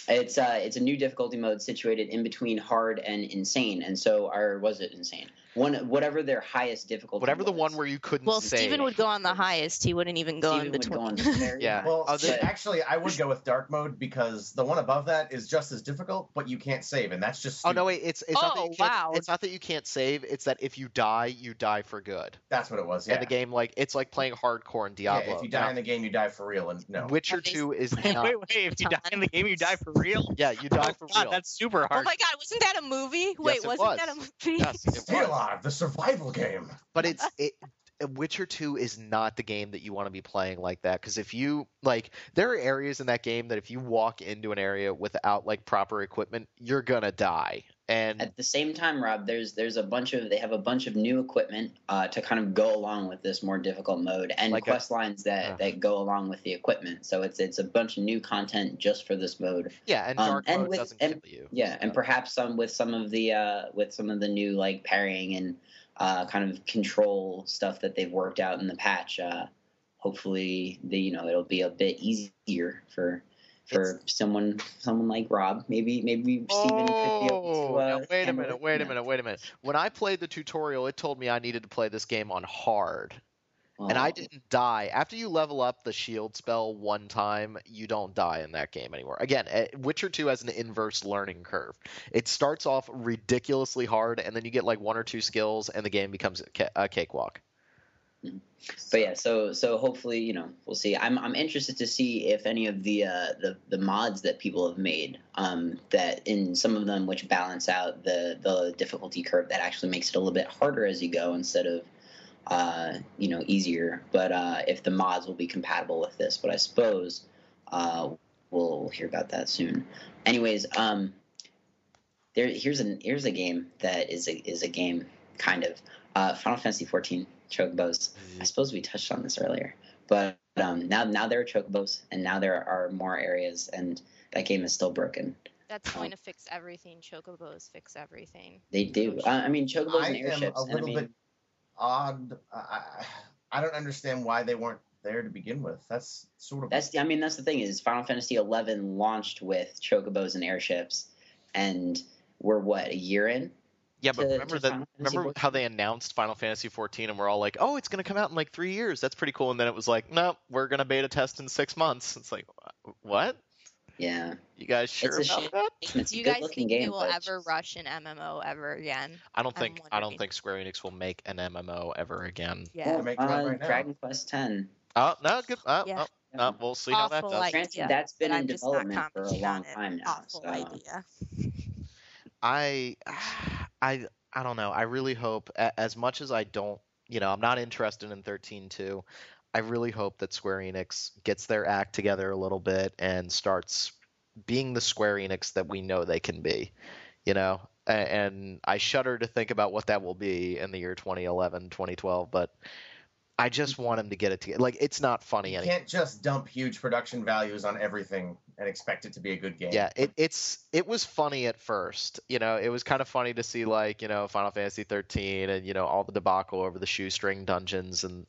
It's uh, it's a new difficulty mode situated in between hard and insane, and so or was it insane? One whatever their highest difficulty. whatever the was. one where you couldn't save. Well, save Steven would go on the highest. He wouldn't even go Steven in would go on between. the very Yeah. Well, Oh, see, they- actually, I would go with dark mode because the one above that is just as difficult, but you can't save, and that's just. oh no wait it's it's not that Oh, you can't, wow. it's not that you can't save it's that if you die you die for good That's what it was. Yeah. and the game like it's like playing hardcore in Yeah, diablo if you die Now, in the game, you die for real, and no. witcher Have 2 is Wait, not Wait, wait, if you die in the game, you die for real? yeah you die oh, for God, real that's super hard Oh my God, wasn't that a movie? Wait, it wasn't was. that a movie? yes the survival game. but it's it Witcher 2 is not the game that you want to be playing like that because if you like there are areas in that game that if you walk into an area without like proper equipment, you're going to die. And At the same time, Rob, there's there's a bunch of they have a bunch of new equipment uh, to kind of go along with this more difficult mode, and Like a- quest lines that, Uh. that go along with the equipment. So it's it's a bunch of new content just for this mode. yeah, and um, and mode with- doesn't and- kill you. Yeah, and perhaps some with some of the uh, with some of the new like parrying and uh, kind of control stuff that they've worked out in the patch. Uh, hopefully, the you know it'll be a bit easier for for someone someone like Rob. Maybe maybe Steven could be able Oh, to. Uh, now wait a minute, wait a minute, wait a minute. When I played the tutorial, it told me I needed to play this game on hard. and I didn't die. After you level up the shield spell one time, you don't die in that game anymore. Again, eh, Witcher 2 has an inverse learning curve. It starts off ridiculously hard, and then you get like one or two skills, and the game becomes a, ca- But yeah, so so hopefully you know we'll see. I'm I'm interested to see if any of the uh, the the mods that people have made um, that in some of them which balance out the the difficulty curve that actually makes it a little bit harder as you go instead of uh, you know easier. But uh, if the mods will be compatible with this, but I suppose uh, we'll hear about that soon. Anyways, um, there here's an here's a game that is a is a game kind of uh, Final Fantasy 14 Chocobos. I suppose we touched on this earlier, but um, now now there are chocobos, and now there are more areas, and that game is still broken. That's going to fix everything. Chocobos fix everything. They do. Uh, I mean, chocobos I and am airships. a and I little mean, bit odd. I, I- I don't understand why they weren't there to begin with. That's sort of that's the. I mean, that's the thing is Final Fantasy 11 launched with chocobos and airships, and we're what a year in. Yeah, but to- remember to that. Final Fantasy Remember how they announced Final Fantasy 14, and we're all like, "Oh, it's going to come out in like three years. That's pretty cool." And then it was like, "No, we're going to beta test in six months." It's like, what? Yeah, You guys sure It's about shame. that? it's Do you guys think game. they will but ever just- rush an MMO ever again? I don't think I don't think Square Enix will make an MMO ever again. Yeah. They're making one Uh, right. Dragon Quest 10. Oh no, good. Oh, Yeah. oh, oh, we'll see how that does. Idea, Granted, that's been but in I'm development for a long time now. Awful so- idea. I, I, I don't know. I really hope, as much as I don't, you know, I'm not interested in 13.2. I really hope that Square Enix gets their act together a little bit and starts being the Square Enix that we know they can be. You know, and I shudder to think about what that will be in the year 2011, 2012. But I just want him to get it together. Like, it's not funny You anymore. can't just dump huge production values on everything and expect it to be a good game. Yeah, it, it's it was funny at first. You know, it was kind of funny to see like you know Final Fantasy 13 and you know all the debacle over the shoestring dungeons and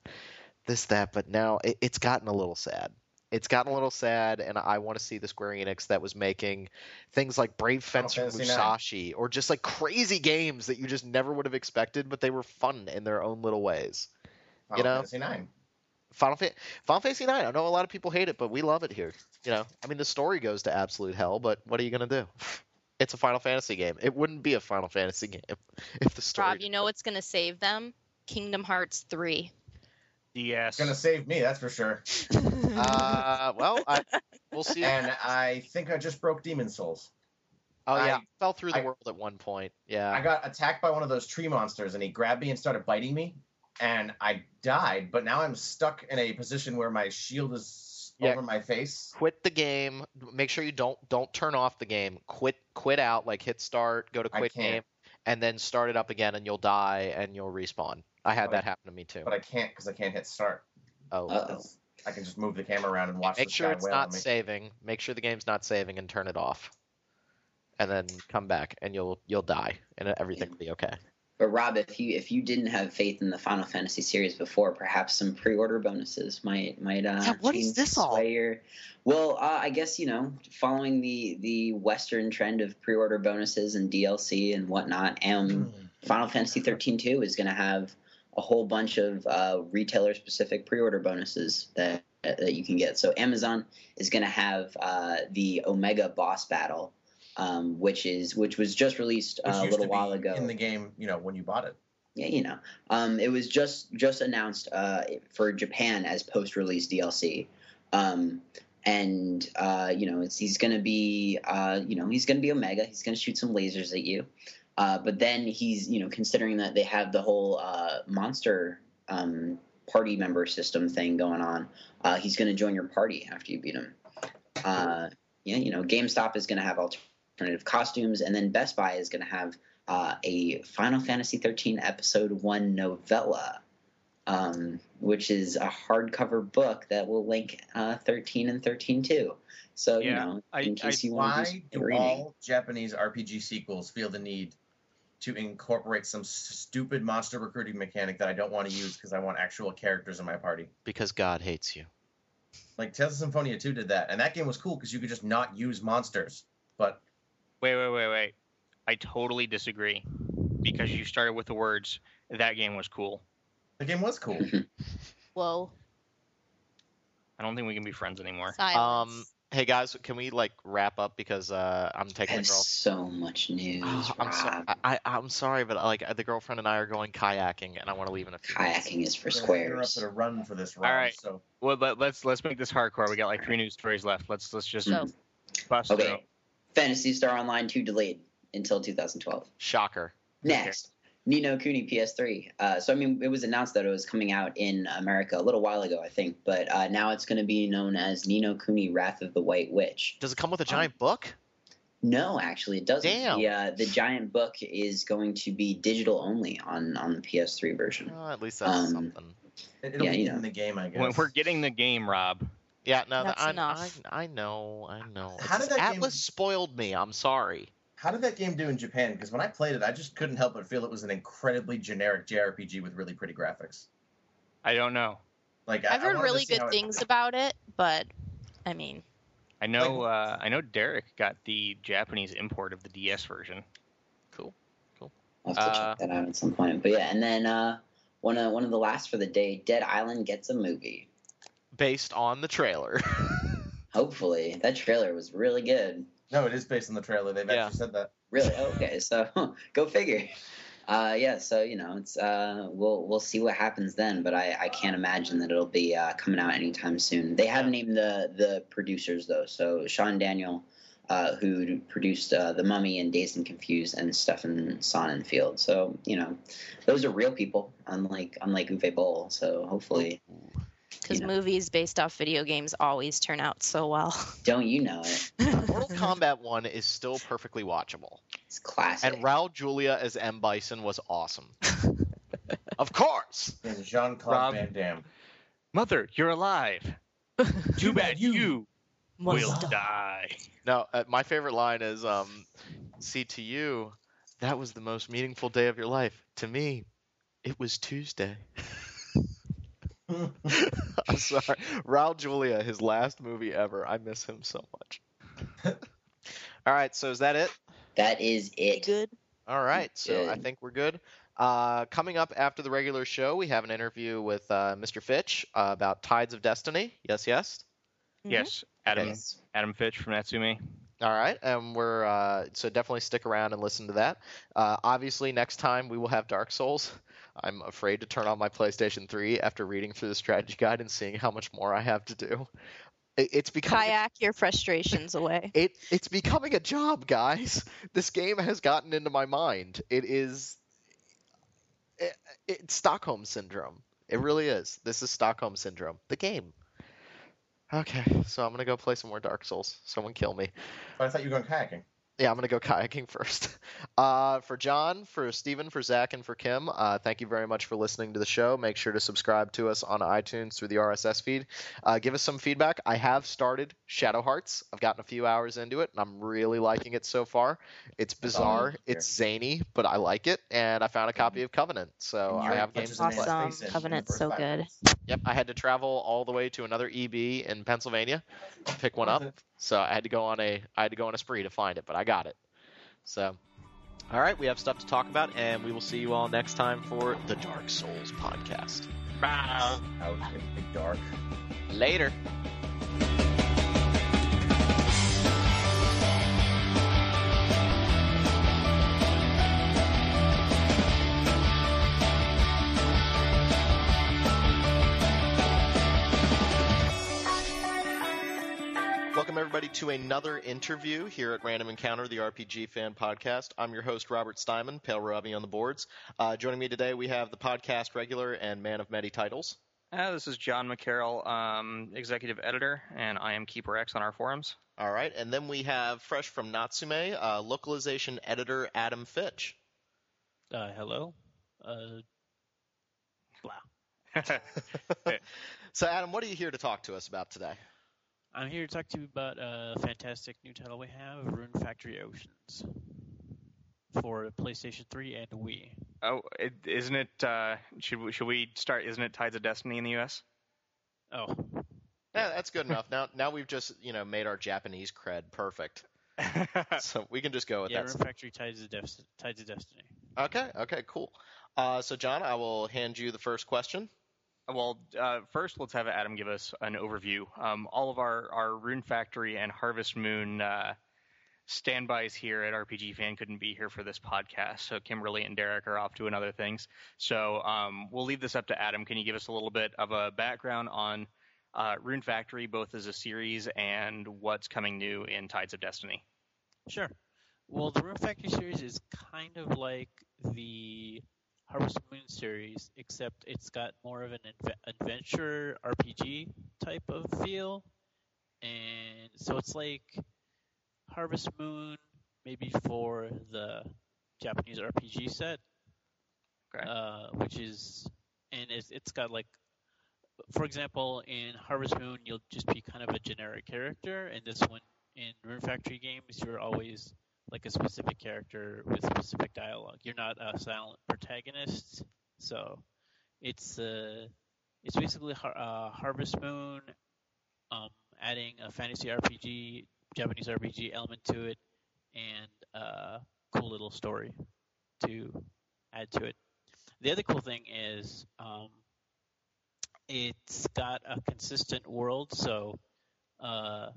this that. But now it, it's gotten a little sad. It's gotten a little sad, and I want to see the Square Enix that was making things like Brave Fencer. Musashi or just like crazy games that you just never would have expected, but they were fun in their own little ways. Final you know? Fantasy Nine. Final, Fa- Final Fantasy 9. I know a lot of people hate it, but we love it here. You know, I mean, the story goes to absolute hell, but what are you gonna do? It's a Final Fantasy game. It wouldn't be a Final Fantasy game if the story. Rob, you know what's going to save them? Kingdom Hearts 3. Yes. It's gonna save me, that's for sure. Uh, well, I, we'll see. And I think I just broke Demon Souls. oh yeah, I- I fell through the I- world at one point. Yeah. I got attacked by one of those tree monsters, and he grabbed me and started biting me, and I died. But now I'm stuck in a position where my shield is Yeah. over my face. quit the game. Make sure you don't don't turn off the game. Quit quit out. Like hit start, go to quit game, and then start it up again, and you'll die and you'll respawn. I had But I- that happen to me too. But I can't because I can't hit start. Oh. Uh-oh. I can just move the camera around and watch Make the sure sky it's not saving. Make sure the game's not saving and turn it off. And then come back and you'll you'll die and everything will be okay. But Rob, if you if you didn't have faith in the Final Fantasy series before, perhaps some pre-order bonuses might might uh, Yeah, what is this all? your- Well, uh, I guess you know, following the the Western trend of pre-order bonuses and DLC and whatnot, um, Hmm. Final Fantasy 13 2 is going to have a whole bunch of uh, retailer-specific pre-order bonuses that that you can get. So Amazon is going to have uh, the Omega boss battle, um, which is which was just released uh, a little to while ago in the game, you know, when you bought it. yeah, you know, um, it was just just announced uh, for Japan as post-release DLC, um, and uh, you know, it's he's gonna be, uh, you know, he's gonna be Omega. He's gonna shoot some lasers at you, uh, but then he's, you know, considering that they have the whole uh, monster um, party member system thing going on. Uh, he's going to join your party after you beat him. Uh, yeah, you know, GameStop is going to have alternative costumes, and then Best Buy is going to have uh, a Final Fantasy 13 Episode One novella, um, which is a hardcover book that will link uh, 13 and 13 too. So you Yeah, know, I- in case you want to Why do do reading. all Japanese RPG sequels feel the need to incorporate some stupid monster recruiting mechanic that I don't want to use because I want actual characters in my party? Because God hates you. Like Tales of Symphonia 2 did that, and that game was cool because you could just not use monsters. But Wait, wait, wait, wait. I totally disagree because you started with the words that game was cool. the game was cool. Whoa. I don't think we can be friends anymore. Silence. Um, hey guys, can we like wrap up because uh, I'm I taking the have girl. so much news. Oh, I'm, so, I, I, I'm sorry, but like the girlfriend and I are going kayaking, and I want to leave in a few. minutes. Kayaking is for They're interrupted squares. a run for this round. All right. So Well, let, let's let's make this hardcore. We got like three news stories left. Let's let's just bust through. Okay. Phantasy Star Online 2 delayed until 2012. Shocker. Next, Ni no Kuni PS3. Uh, so I mean, it was announced that it was coming out in America a little while ago, I think, but uh, now it's going to be known as Ni no Kuni Wrath of the White Witch. Does it come with a giant book? No, actually, it doesn't. Damn. The, uh, the giant book is going to be digital only on on the PS3 version. Oh, at least that's Um, something. it, will Yeah, be you in the game, I guess. We're getting the game, Rob. Yeah, no, That's I, enough. I, I know, I know. How It's did just- that game- Atlus spoiled me. I'm sorry. How did that game do in Japan? Because when I played it, I just couldn't help but feel it was an incredibly generic JRPG with really pretty graphics. I don't know. Like I, I've I heard wanted to really see how good it- things about it, but I mean, I know. uh, I know Derek got the Japanese import of the DS version. Cool, cool. I'll have to Uh, check that out at some point. But yeah, and then uh, one of one of the last for the day, Dead Island gets a movie. Based on the trailer. Hopefully, that trailer was really good. No, it is based on the trailer. They've Yeah. actually said that. Really? Okay, so go figure. Uh, yeah, so you know, it's uh, we'll we'll see what happens then, but I, I can't imagine that it'll be uh, coming out anytime soon. They have named the the producers though, so Sean Daniel, uh, who produced uh, The Mummy and Dazed and Confused, and Stefan Sonnenfeld. So you know, those are real people, unlike unlike Uwe Boll. So hopefully, because Yeah. movies based off video games always turn out so well. don't you know it? Mortal Kombat 1 is still perfectly watchable. It's classic. And Raul Julia as M. Bison was awesome. of course. And Jean Claude Van Damme. Mother, you're alive. Too bad you will Must die. No, uh, my favorite line is, um, "See to you, that was the most meaningful day of your life. To me, it was Tuesday." I'm sorry, Raul Julia, his last movie ever. I miss him so much. All right, so is that it? that is it. Good. All right, so I think we're good. Uh, coming up after the regular show, we have an interview with uh, Mr. Fitch uh, about Tides of Destiny. Yes, yes. Yes, Adam Yes. Adam Fitch from Natsume. All right, and we're uh, so definitely stick around and listen to that. Uh, obviously, next time we will have Dark Souls. I'm afraid to turn on my PlayStation 3 after reading through the strategy guide and seeing how much more I have to do. It, it's becoming Kayak your frustrations away. it it's becoming a job, guys. This game has gotten into my mind. It is it, it's Stockholm syndrome. It really is. This is Stockholm syndrome. The game. Okay, so I'm gonna go play some more Dark Souls. Someone kill me. But I thought you were going kayaking. Yeah, I'm gonna go kayaking first. Uh, for John, for Steven, for Zach, and for Kim, uh, thank you very much for listening to the show. Make sure to subscribe to us on iTunes through the RSS feed. Uh, give us some feedback. I have started Shadow Hearts. I've gotten a few hours into it, and I'm really liking it so far. It's That's all I bizarre, need it's zany, but I like it, and I found a copy of Covenant, so I have games as to an play. Awesome. space Covenant's so good. Yep, I had to travel all the way to another EB in Pennsylvania to pick one up. it. So I had to go on a I had to go on a spree to find it, but I got it. So, all right, we have stuff to talk about, and we will see you all next time for the Dark Souls podcast. Out in the dark. Later. Welcome, everybody, to another interview here at Random Encounter, the RPG fan podcast. I'm your host, Robert Steinman, Pale Robbie on the boards. Uh, joining me today, we have the podcast regular and man of many titles. Uh, this is John McCarroll, um, executive editor, and I am Keeper X on our forums. All right, and then we have fresh from Natsume, uh, localization editor Adam Fitch. Uh, hello. Uh, blah. so, Adam, what are you here to talk to us about today? I'm here to talk to you about a fantastic new title we have, Rune Factory Oceans, for PlayStation 3 and Wii. Oh, it, isn't it? Uh, should we, should we start? Isn't it Tides of Destiny in the U.S.? Oh, Yeah, that's good enough. Now, now we've just you know made our Japanese cred perfect, so we can just go with yeah, that. Rune Factory Tides of, Def- Tides of Destiny. Okay, okay, cool. Uh, so, John, I will hand you the first question. Well, uh, first, let's have Adam give us an overview. Um, all of our, our Rune Factory and Harvest Moon uh, standbys here at RPG Fan couldn't be here for this podcast, so Kimberly and Derek are off doing other things. So um, we'll leave this up to Adam. Can you give us a little bit of a background on uh, Rune Factory, both as a series and what's coming new in Tides of Destiny? Sure. Well, the Rune Factory series is kind of like the Harvest Moon series, except it's got more of an adve- adventure RPG type of feel. And so it's like Harvest Moon, maybe for the Japanese RPG set, Okay. uh, which is, and it's, it's got like, for example, in Harvest Moon, you'll just be kind of a generic character, and this one in Rune Factory games, you're always like a specific character with specific dialogue. You're not a silent protagonist, so it's uh, it's basically har- uh, Harvest Moon, um, adding a fantasy RPG, Japanese RPG element to it, and a cool little story to add to it. The other cool thing is um, it's got a consistent world, so. Uh,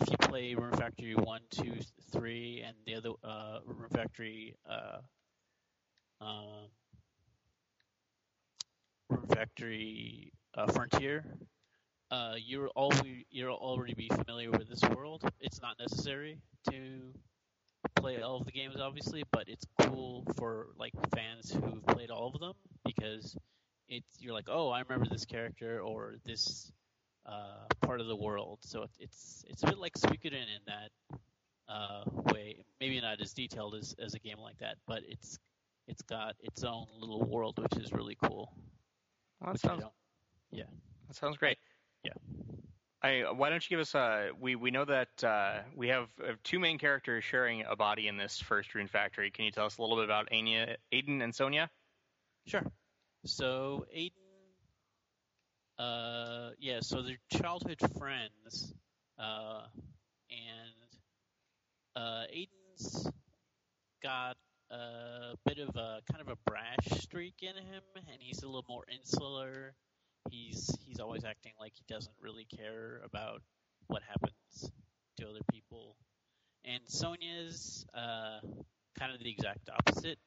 if you play Rune Factory 1, 2, 3, and the other uh, Rune Factory uh, um, Rune Factory uh, Frontier, uh, you're already you're already be familiar with this world. It's not necessary to play all of the games, obviously, but it's cool for like fans who've played all of them because it's you're like, oh, I remember this character or this uh, part of the world. So it, it's it's a bit like Suikoden in that uh, way. Maybe not as detailed as, as a game like that, but it's it's got its own little world, which is really cool. Well, that sounds don't- that sounds great. Yeah. I, why don't you give us a we we know that uh, we have uh, two main characters sharing a body in this first Rune Factory. Can you tell us a little bit about Anya, Aiden and Sonia? Sure. So Aiden, uh, yeah, so they're childhood friends, uh, and uh, Aiden's got a bit of a kind of a brash streak in him, and he's a little more insular. He's he's always acting like he doesn't really care about what happens to other people. And Sonia's uh, kind of the exact opposite.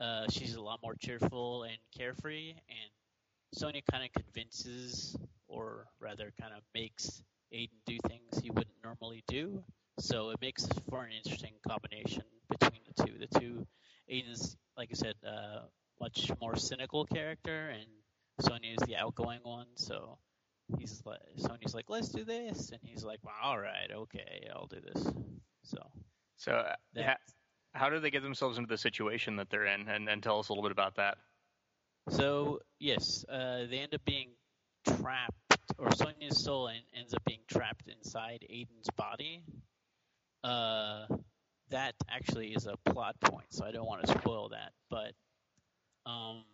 Uh, she's a lot more cheerful and carefree, and Sonia kind of convinces, or rather, kind of makes Aiden do things he wouldn't normally do. So it makes for an interesting combination between the two. The two, Aiden's, like I said, uh, much more cynical character, and Sonia is the outgoing one. So he's like, Sonia's like, let's do this, and he's like, well, all right, okay, I'll do this. So So, uh, ha- how do they get themselves into the situation that they're in? And, and tell us a little bit about that. So yes, uh, they end up being trapped, or Sonia's soul en- ends up being trapped inside Aiden's body. Uh, that actually is a plot point, so I don't want to spoil that. But um,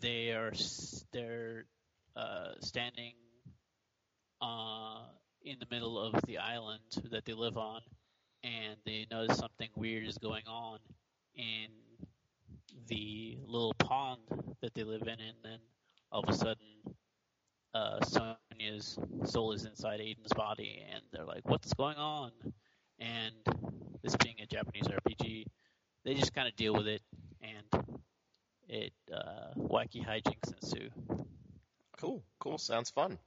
they are they're uh, standing uh, in the middle of the island that they live on, and they notice something weird is going on in the little pond that they live in, and then all of a sudden, uh, Sonia's soul is inside Aiden's body, and they're like, "What's going on?" And this being a Japanese RPG, they just kind of deal with it, and it uh, wacky hijinks ensue. Cool, cool. Sounds fun.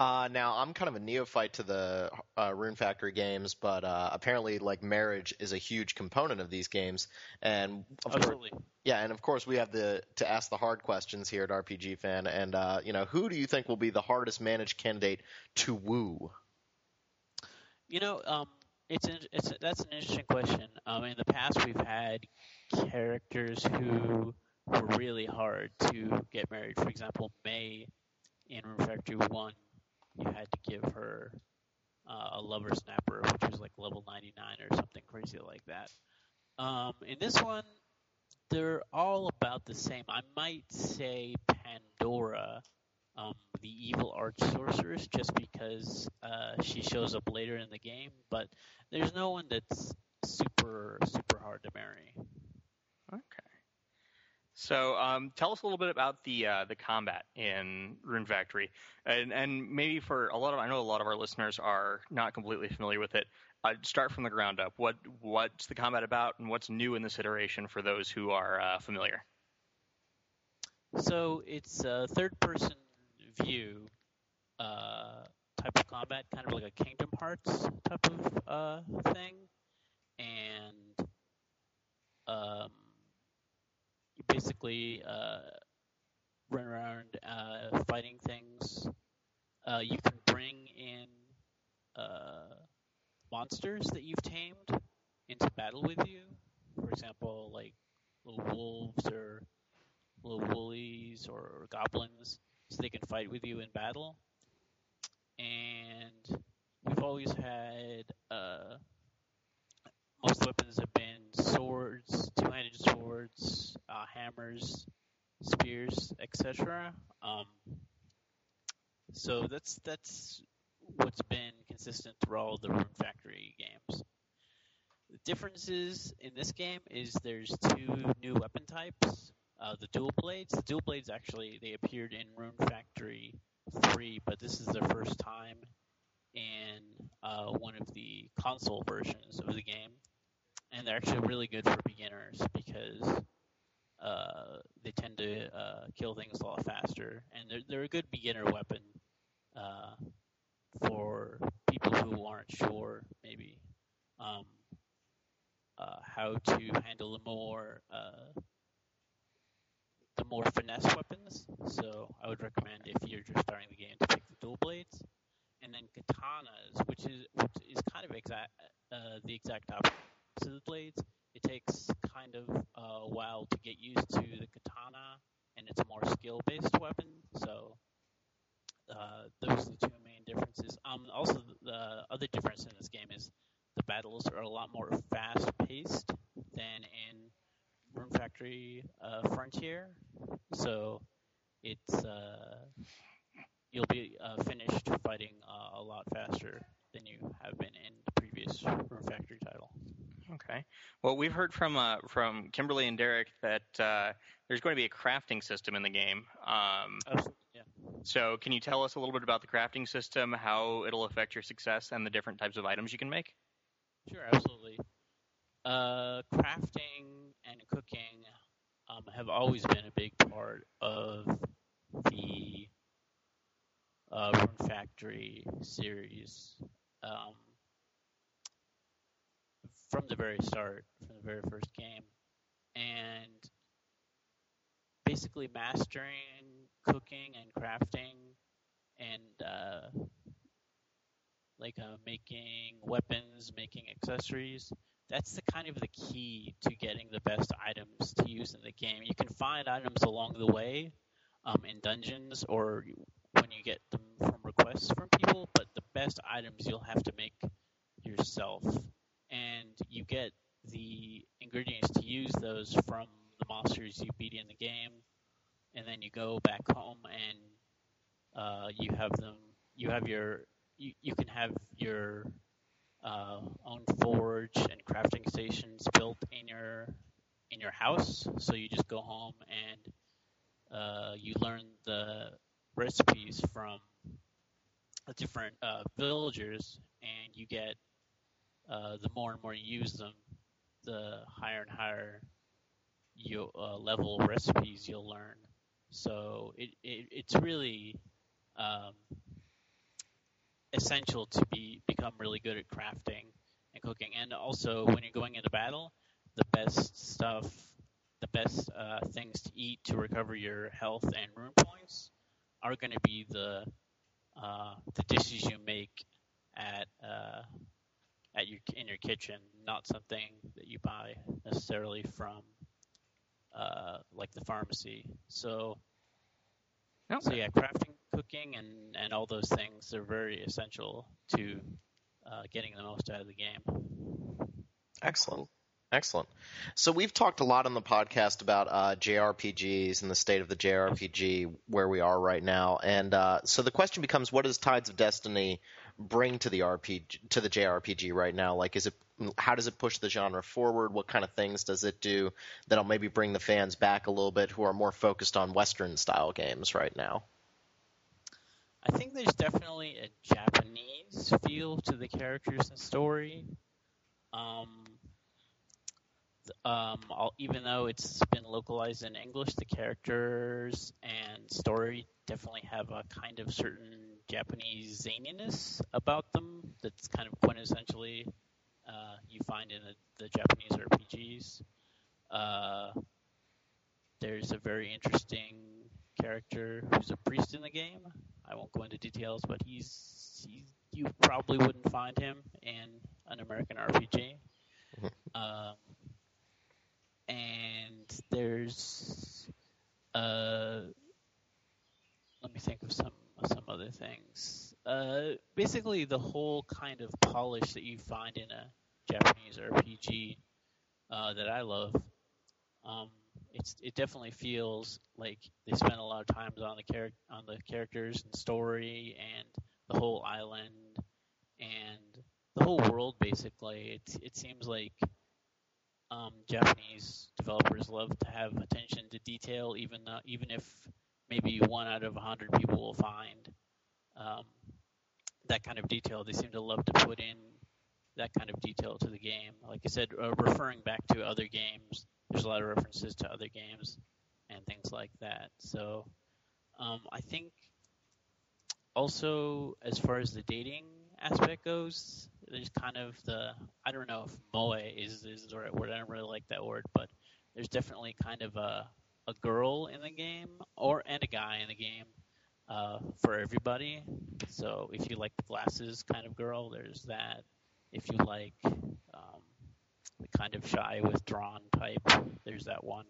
Uh, now I'm kind of a neophyte to the uh, Rune Factory games, but uh, apparently, like marriage is a huge component of these games, and of course, yeah, and of course we have the to ask the hard questions here at RPG Fan, and uh, you know, who do you think will be the hardest managed candidate to woo? You know, um, it's an, it's that's an interesting question. Um, in the past, we've had characters who were really hard to get married. For example, May in Rune Factory One, you had to give her uh, a lover snapper, which was like level 99 or something crazy like that. Um, in this one, they're all about the same. I might say Pandora, um, the evil arch sorceress, just because uh, she shows up later in the game. But there's no one that's super super hard to marry. Okay. So, um, tell us a little bit about the uh, the combat in Rune Factory, and and maybe for a lot of I know a lot of our listeners are not completely familiar with it. Uh, start from the ground up. What what's the combat about, and what's new in this iteration for those who are uh, familiar? So it's a third person view uh, type of combat, kind of like a Kingdom Hearts type of uh, thing, and um, basically uh, run around uh, fighting things. Uh, you can bring in monsters that you've tamed into battle with you. For example, like little wolves or little woolies or, or goblins, so they can fight with you in battle. And we've always had uh, most weapons have been swords, two-handed swords, uh, hammers, spears, etc. Um, so that's that's what's been consistent through all the Rune Factory games. The differences in this game is there's two new weapon types. Uh, the dual blades. The dual blades actually they appeared in Rune Factory 3, but this is the first time in uh, one of the console versions of the game, and they're actually really good for beginners because uh, they tend to uh, kill things a lot faster, and they're they're a good beginner weapon uh, for people who aren't sure maybe um, uh, how to handle the more uh, the more finesse weapons. So I would recommend if you're just starting the game to pick the dual blades, and then katanas, which is which is kind of exact uh, the exact opposite of the blades. It takes kind of a while to get used to the katana, and it's a more skill-based weapon. So uh, those are the two main differences. Um, also, the other difference in this game is the battles are a lot more fast-paced than in Rune Factory uh, Frontier. So it's uh, you'll be uh, finished fighting uh, a lot faster than you have been in the previous Rune Factory title. Okay. Well, we've heard from uh, from Kimberly and Derek that uh, there's going to be a crafting system in the game. Um, yeah. so, can you tell us a little bit about the crafting system, how it'll affect your success, and the different types of items you can make? Sure, absolutely. Uh, crafting and cooking um, have always been a big part of the uh, Rune Factory series. Um, from the very start, from the very first game, and basically mastering cooking and crafting and uh, like uh, making weapons, making accessories. That's the kind of the key to getting the best items to use in the game. You can find items along the way um, in dungeons or when you get them from requests from people, but the best items you'll have to make yourself. And you get the ingredients to use those from the monsters you beat in the game, and then you go back home and uh, you have them. You have your. You, you can have your uh, own forge and crafting stations built in your in your house. So you just go home and uh, you learn the recipes from the different uh, villagers, and you get uh, the more and more you use them, the higher and higher you uh, level recipes you'll learn. So it, it it's really um, essential to be become really good at crafting and cooking. And also, when you're going into battle, the best stuff, the best uh, things to eat to recover your health and rune points are going to be the uh, the dishes you make at uh, at your in your kitchen, not something that you buy necessarily from uh, like the pharmacy. So, Okay. so yeah, crafting, cooking, and and all those things are very essential to uh, getting the most out of the game. Excellent. Excellent. So we've talked a lot on the podcast about uh, JRPGs and the state of the JRPG where we are right now, and uh, so the question becomes: What does Tides of Destiny bring to the RPG to the JRPG right now? Like, is it how does it push the genre forward? What kind of things does it do that'll maybe bring the fans back a little bit who are more focused on Western style games right now? I think there's definitely a Japanese feel to the characters and story. Um, um, even though it's been localized in English, the characters and story definitely have a kind of certain Japanese zaniness about them that's kind of quintessentially uh, you find in the, the Japanese RPGs. Uh, there's a very interesting character who's a priest in the game. I won't go into details, but he's, he's you probably wouldn't find him in an American RPG. um, and there's uh, let me think of some some other things. Uh, basically, the whole kind of polish that you find in a Japanese RPG uh, that I love. Um, it's it definitely feels like they spend a lot of time on the char- on the characters and story and the whole island and the whole world. Basically, it it seems like um, Japanese developers love to have attention to detail, even though, even if maybe one out of a hundred people will find um, that kind of detail. They seem to love to put in that kind of detail to the game. Like I said, uh, referring back to other games, there's a lot of references to other games and things like that. So um, I think also as far as the dating aspect goes, there's kind of the I don't know if moe is is the right word. I don't really like that word, but there's definitely kind of a a girl in the game or and a guy in the game uh, for everybody. So if you like the glasses kind of girl, there's that. If you like um, the kind of shy, withdrawn type, there's that one.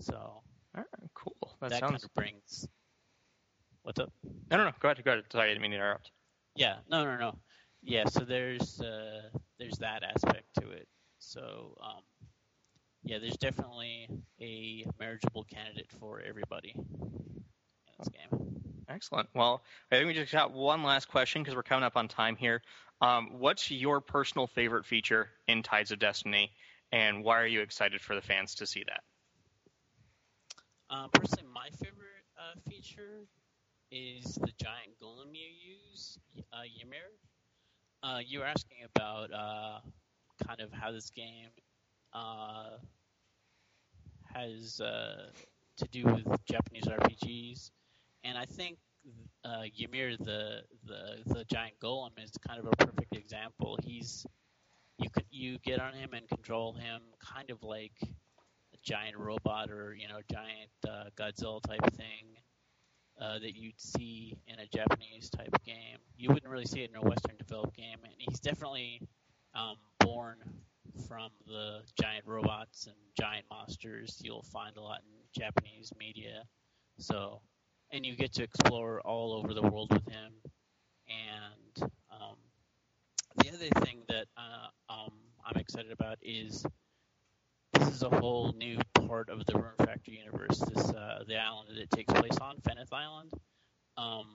So right, cool. That, that, sounds. kind of brings. What's up? No, no, no. Go ahead. Go ahead. Sorry, I didn't mean to interrupt. Yeah, no, no, no. Yeah, so there's uh, there's that aspect to it. So um, yeah, there's definitely a marriageable candidate for everybody in this game. Excellent. Well, I think we just got one last question because we're coming up on time here. Um, what's your personal favorite feature in Tides of Destiny, and why are you excited for the fans to see that? Um, personally, my favorite uh, feature is the giant golem you use, uh, Ymir. Uh, you were asking about uh, kind of how this game uh, has uh, to do with Japanese RPGs, and I think uh, Ymir, the, the the giant golem, is kind of a perfect example. He's you can you get on him and control him, kind of like a giant robot or you know giant uh, Godzilla type thing uh, that you'd see in a Japanese type game. You wouldn't really see it in a Western developed game, and he's definitely um, born from the giant robots and giant monsters you'll find a lot in Japanese media. So, and you get to explore all over the world with him. And um, the other thing that uh, um, I'm excited about is this is a whole new part of the Rune Factory universe. This uh, the island that it takes place on, Feneth Island. Um,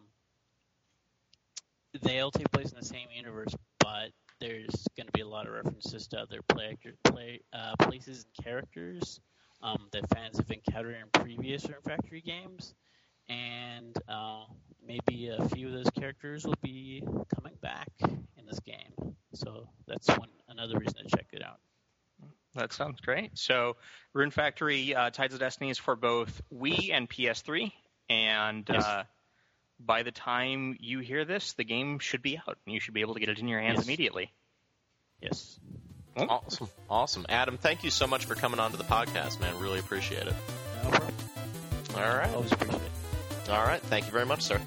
they all take place in the same universe, but there's going to be a lot of references to other play, play uh, places and characters um, that fans have encountered in previous Rune Factory games, and uh, maybe a few of those characters will be coming back in this game. So that's one another reason to check it out. That sounds great. So, Rune Factory uh, Tides of Destiny is for both Wii and PS3, and Yes. uh, by the time you hear this, the game should be out, and you should be able to get it in your hands Yes. immediately. Yes. Oh. Awesome, awesome. Adam, thank you so much for coming on to the podcast, man. Really appreciate it. No problem. All right, Always appreciate it. all right. Thank you very much, sir.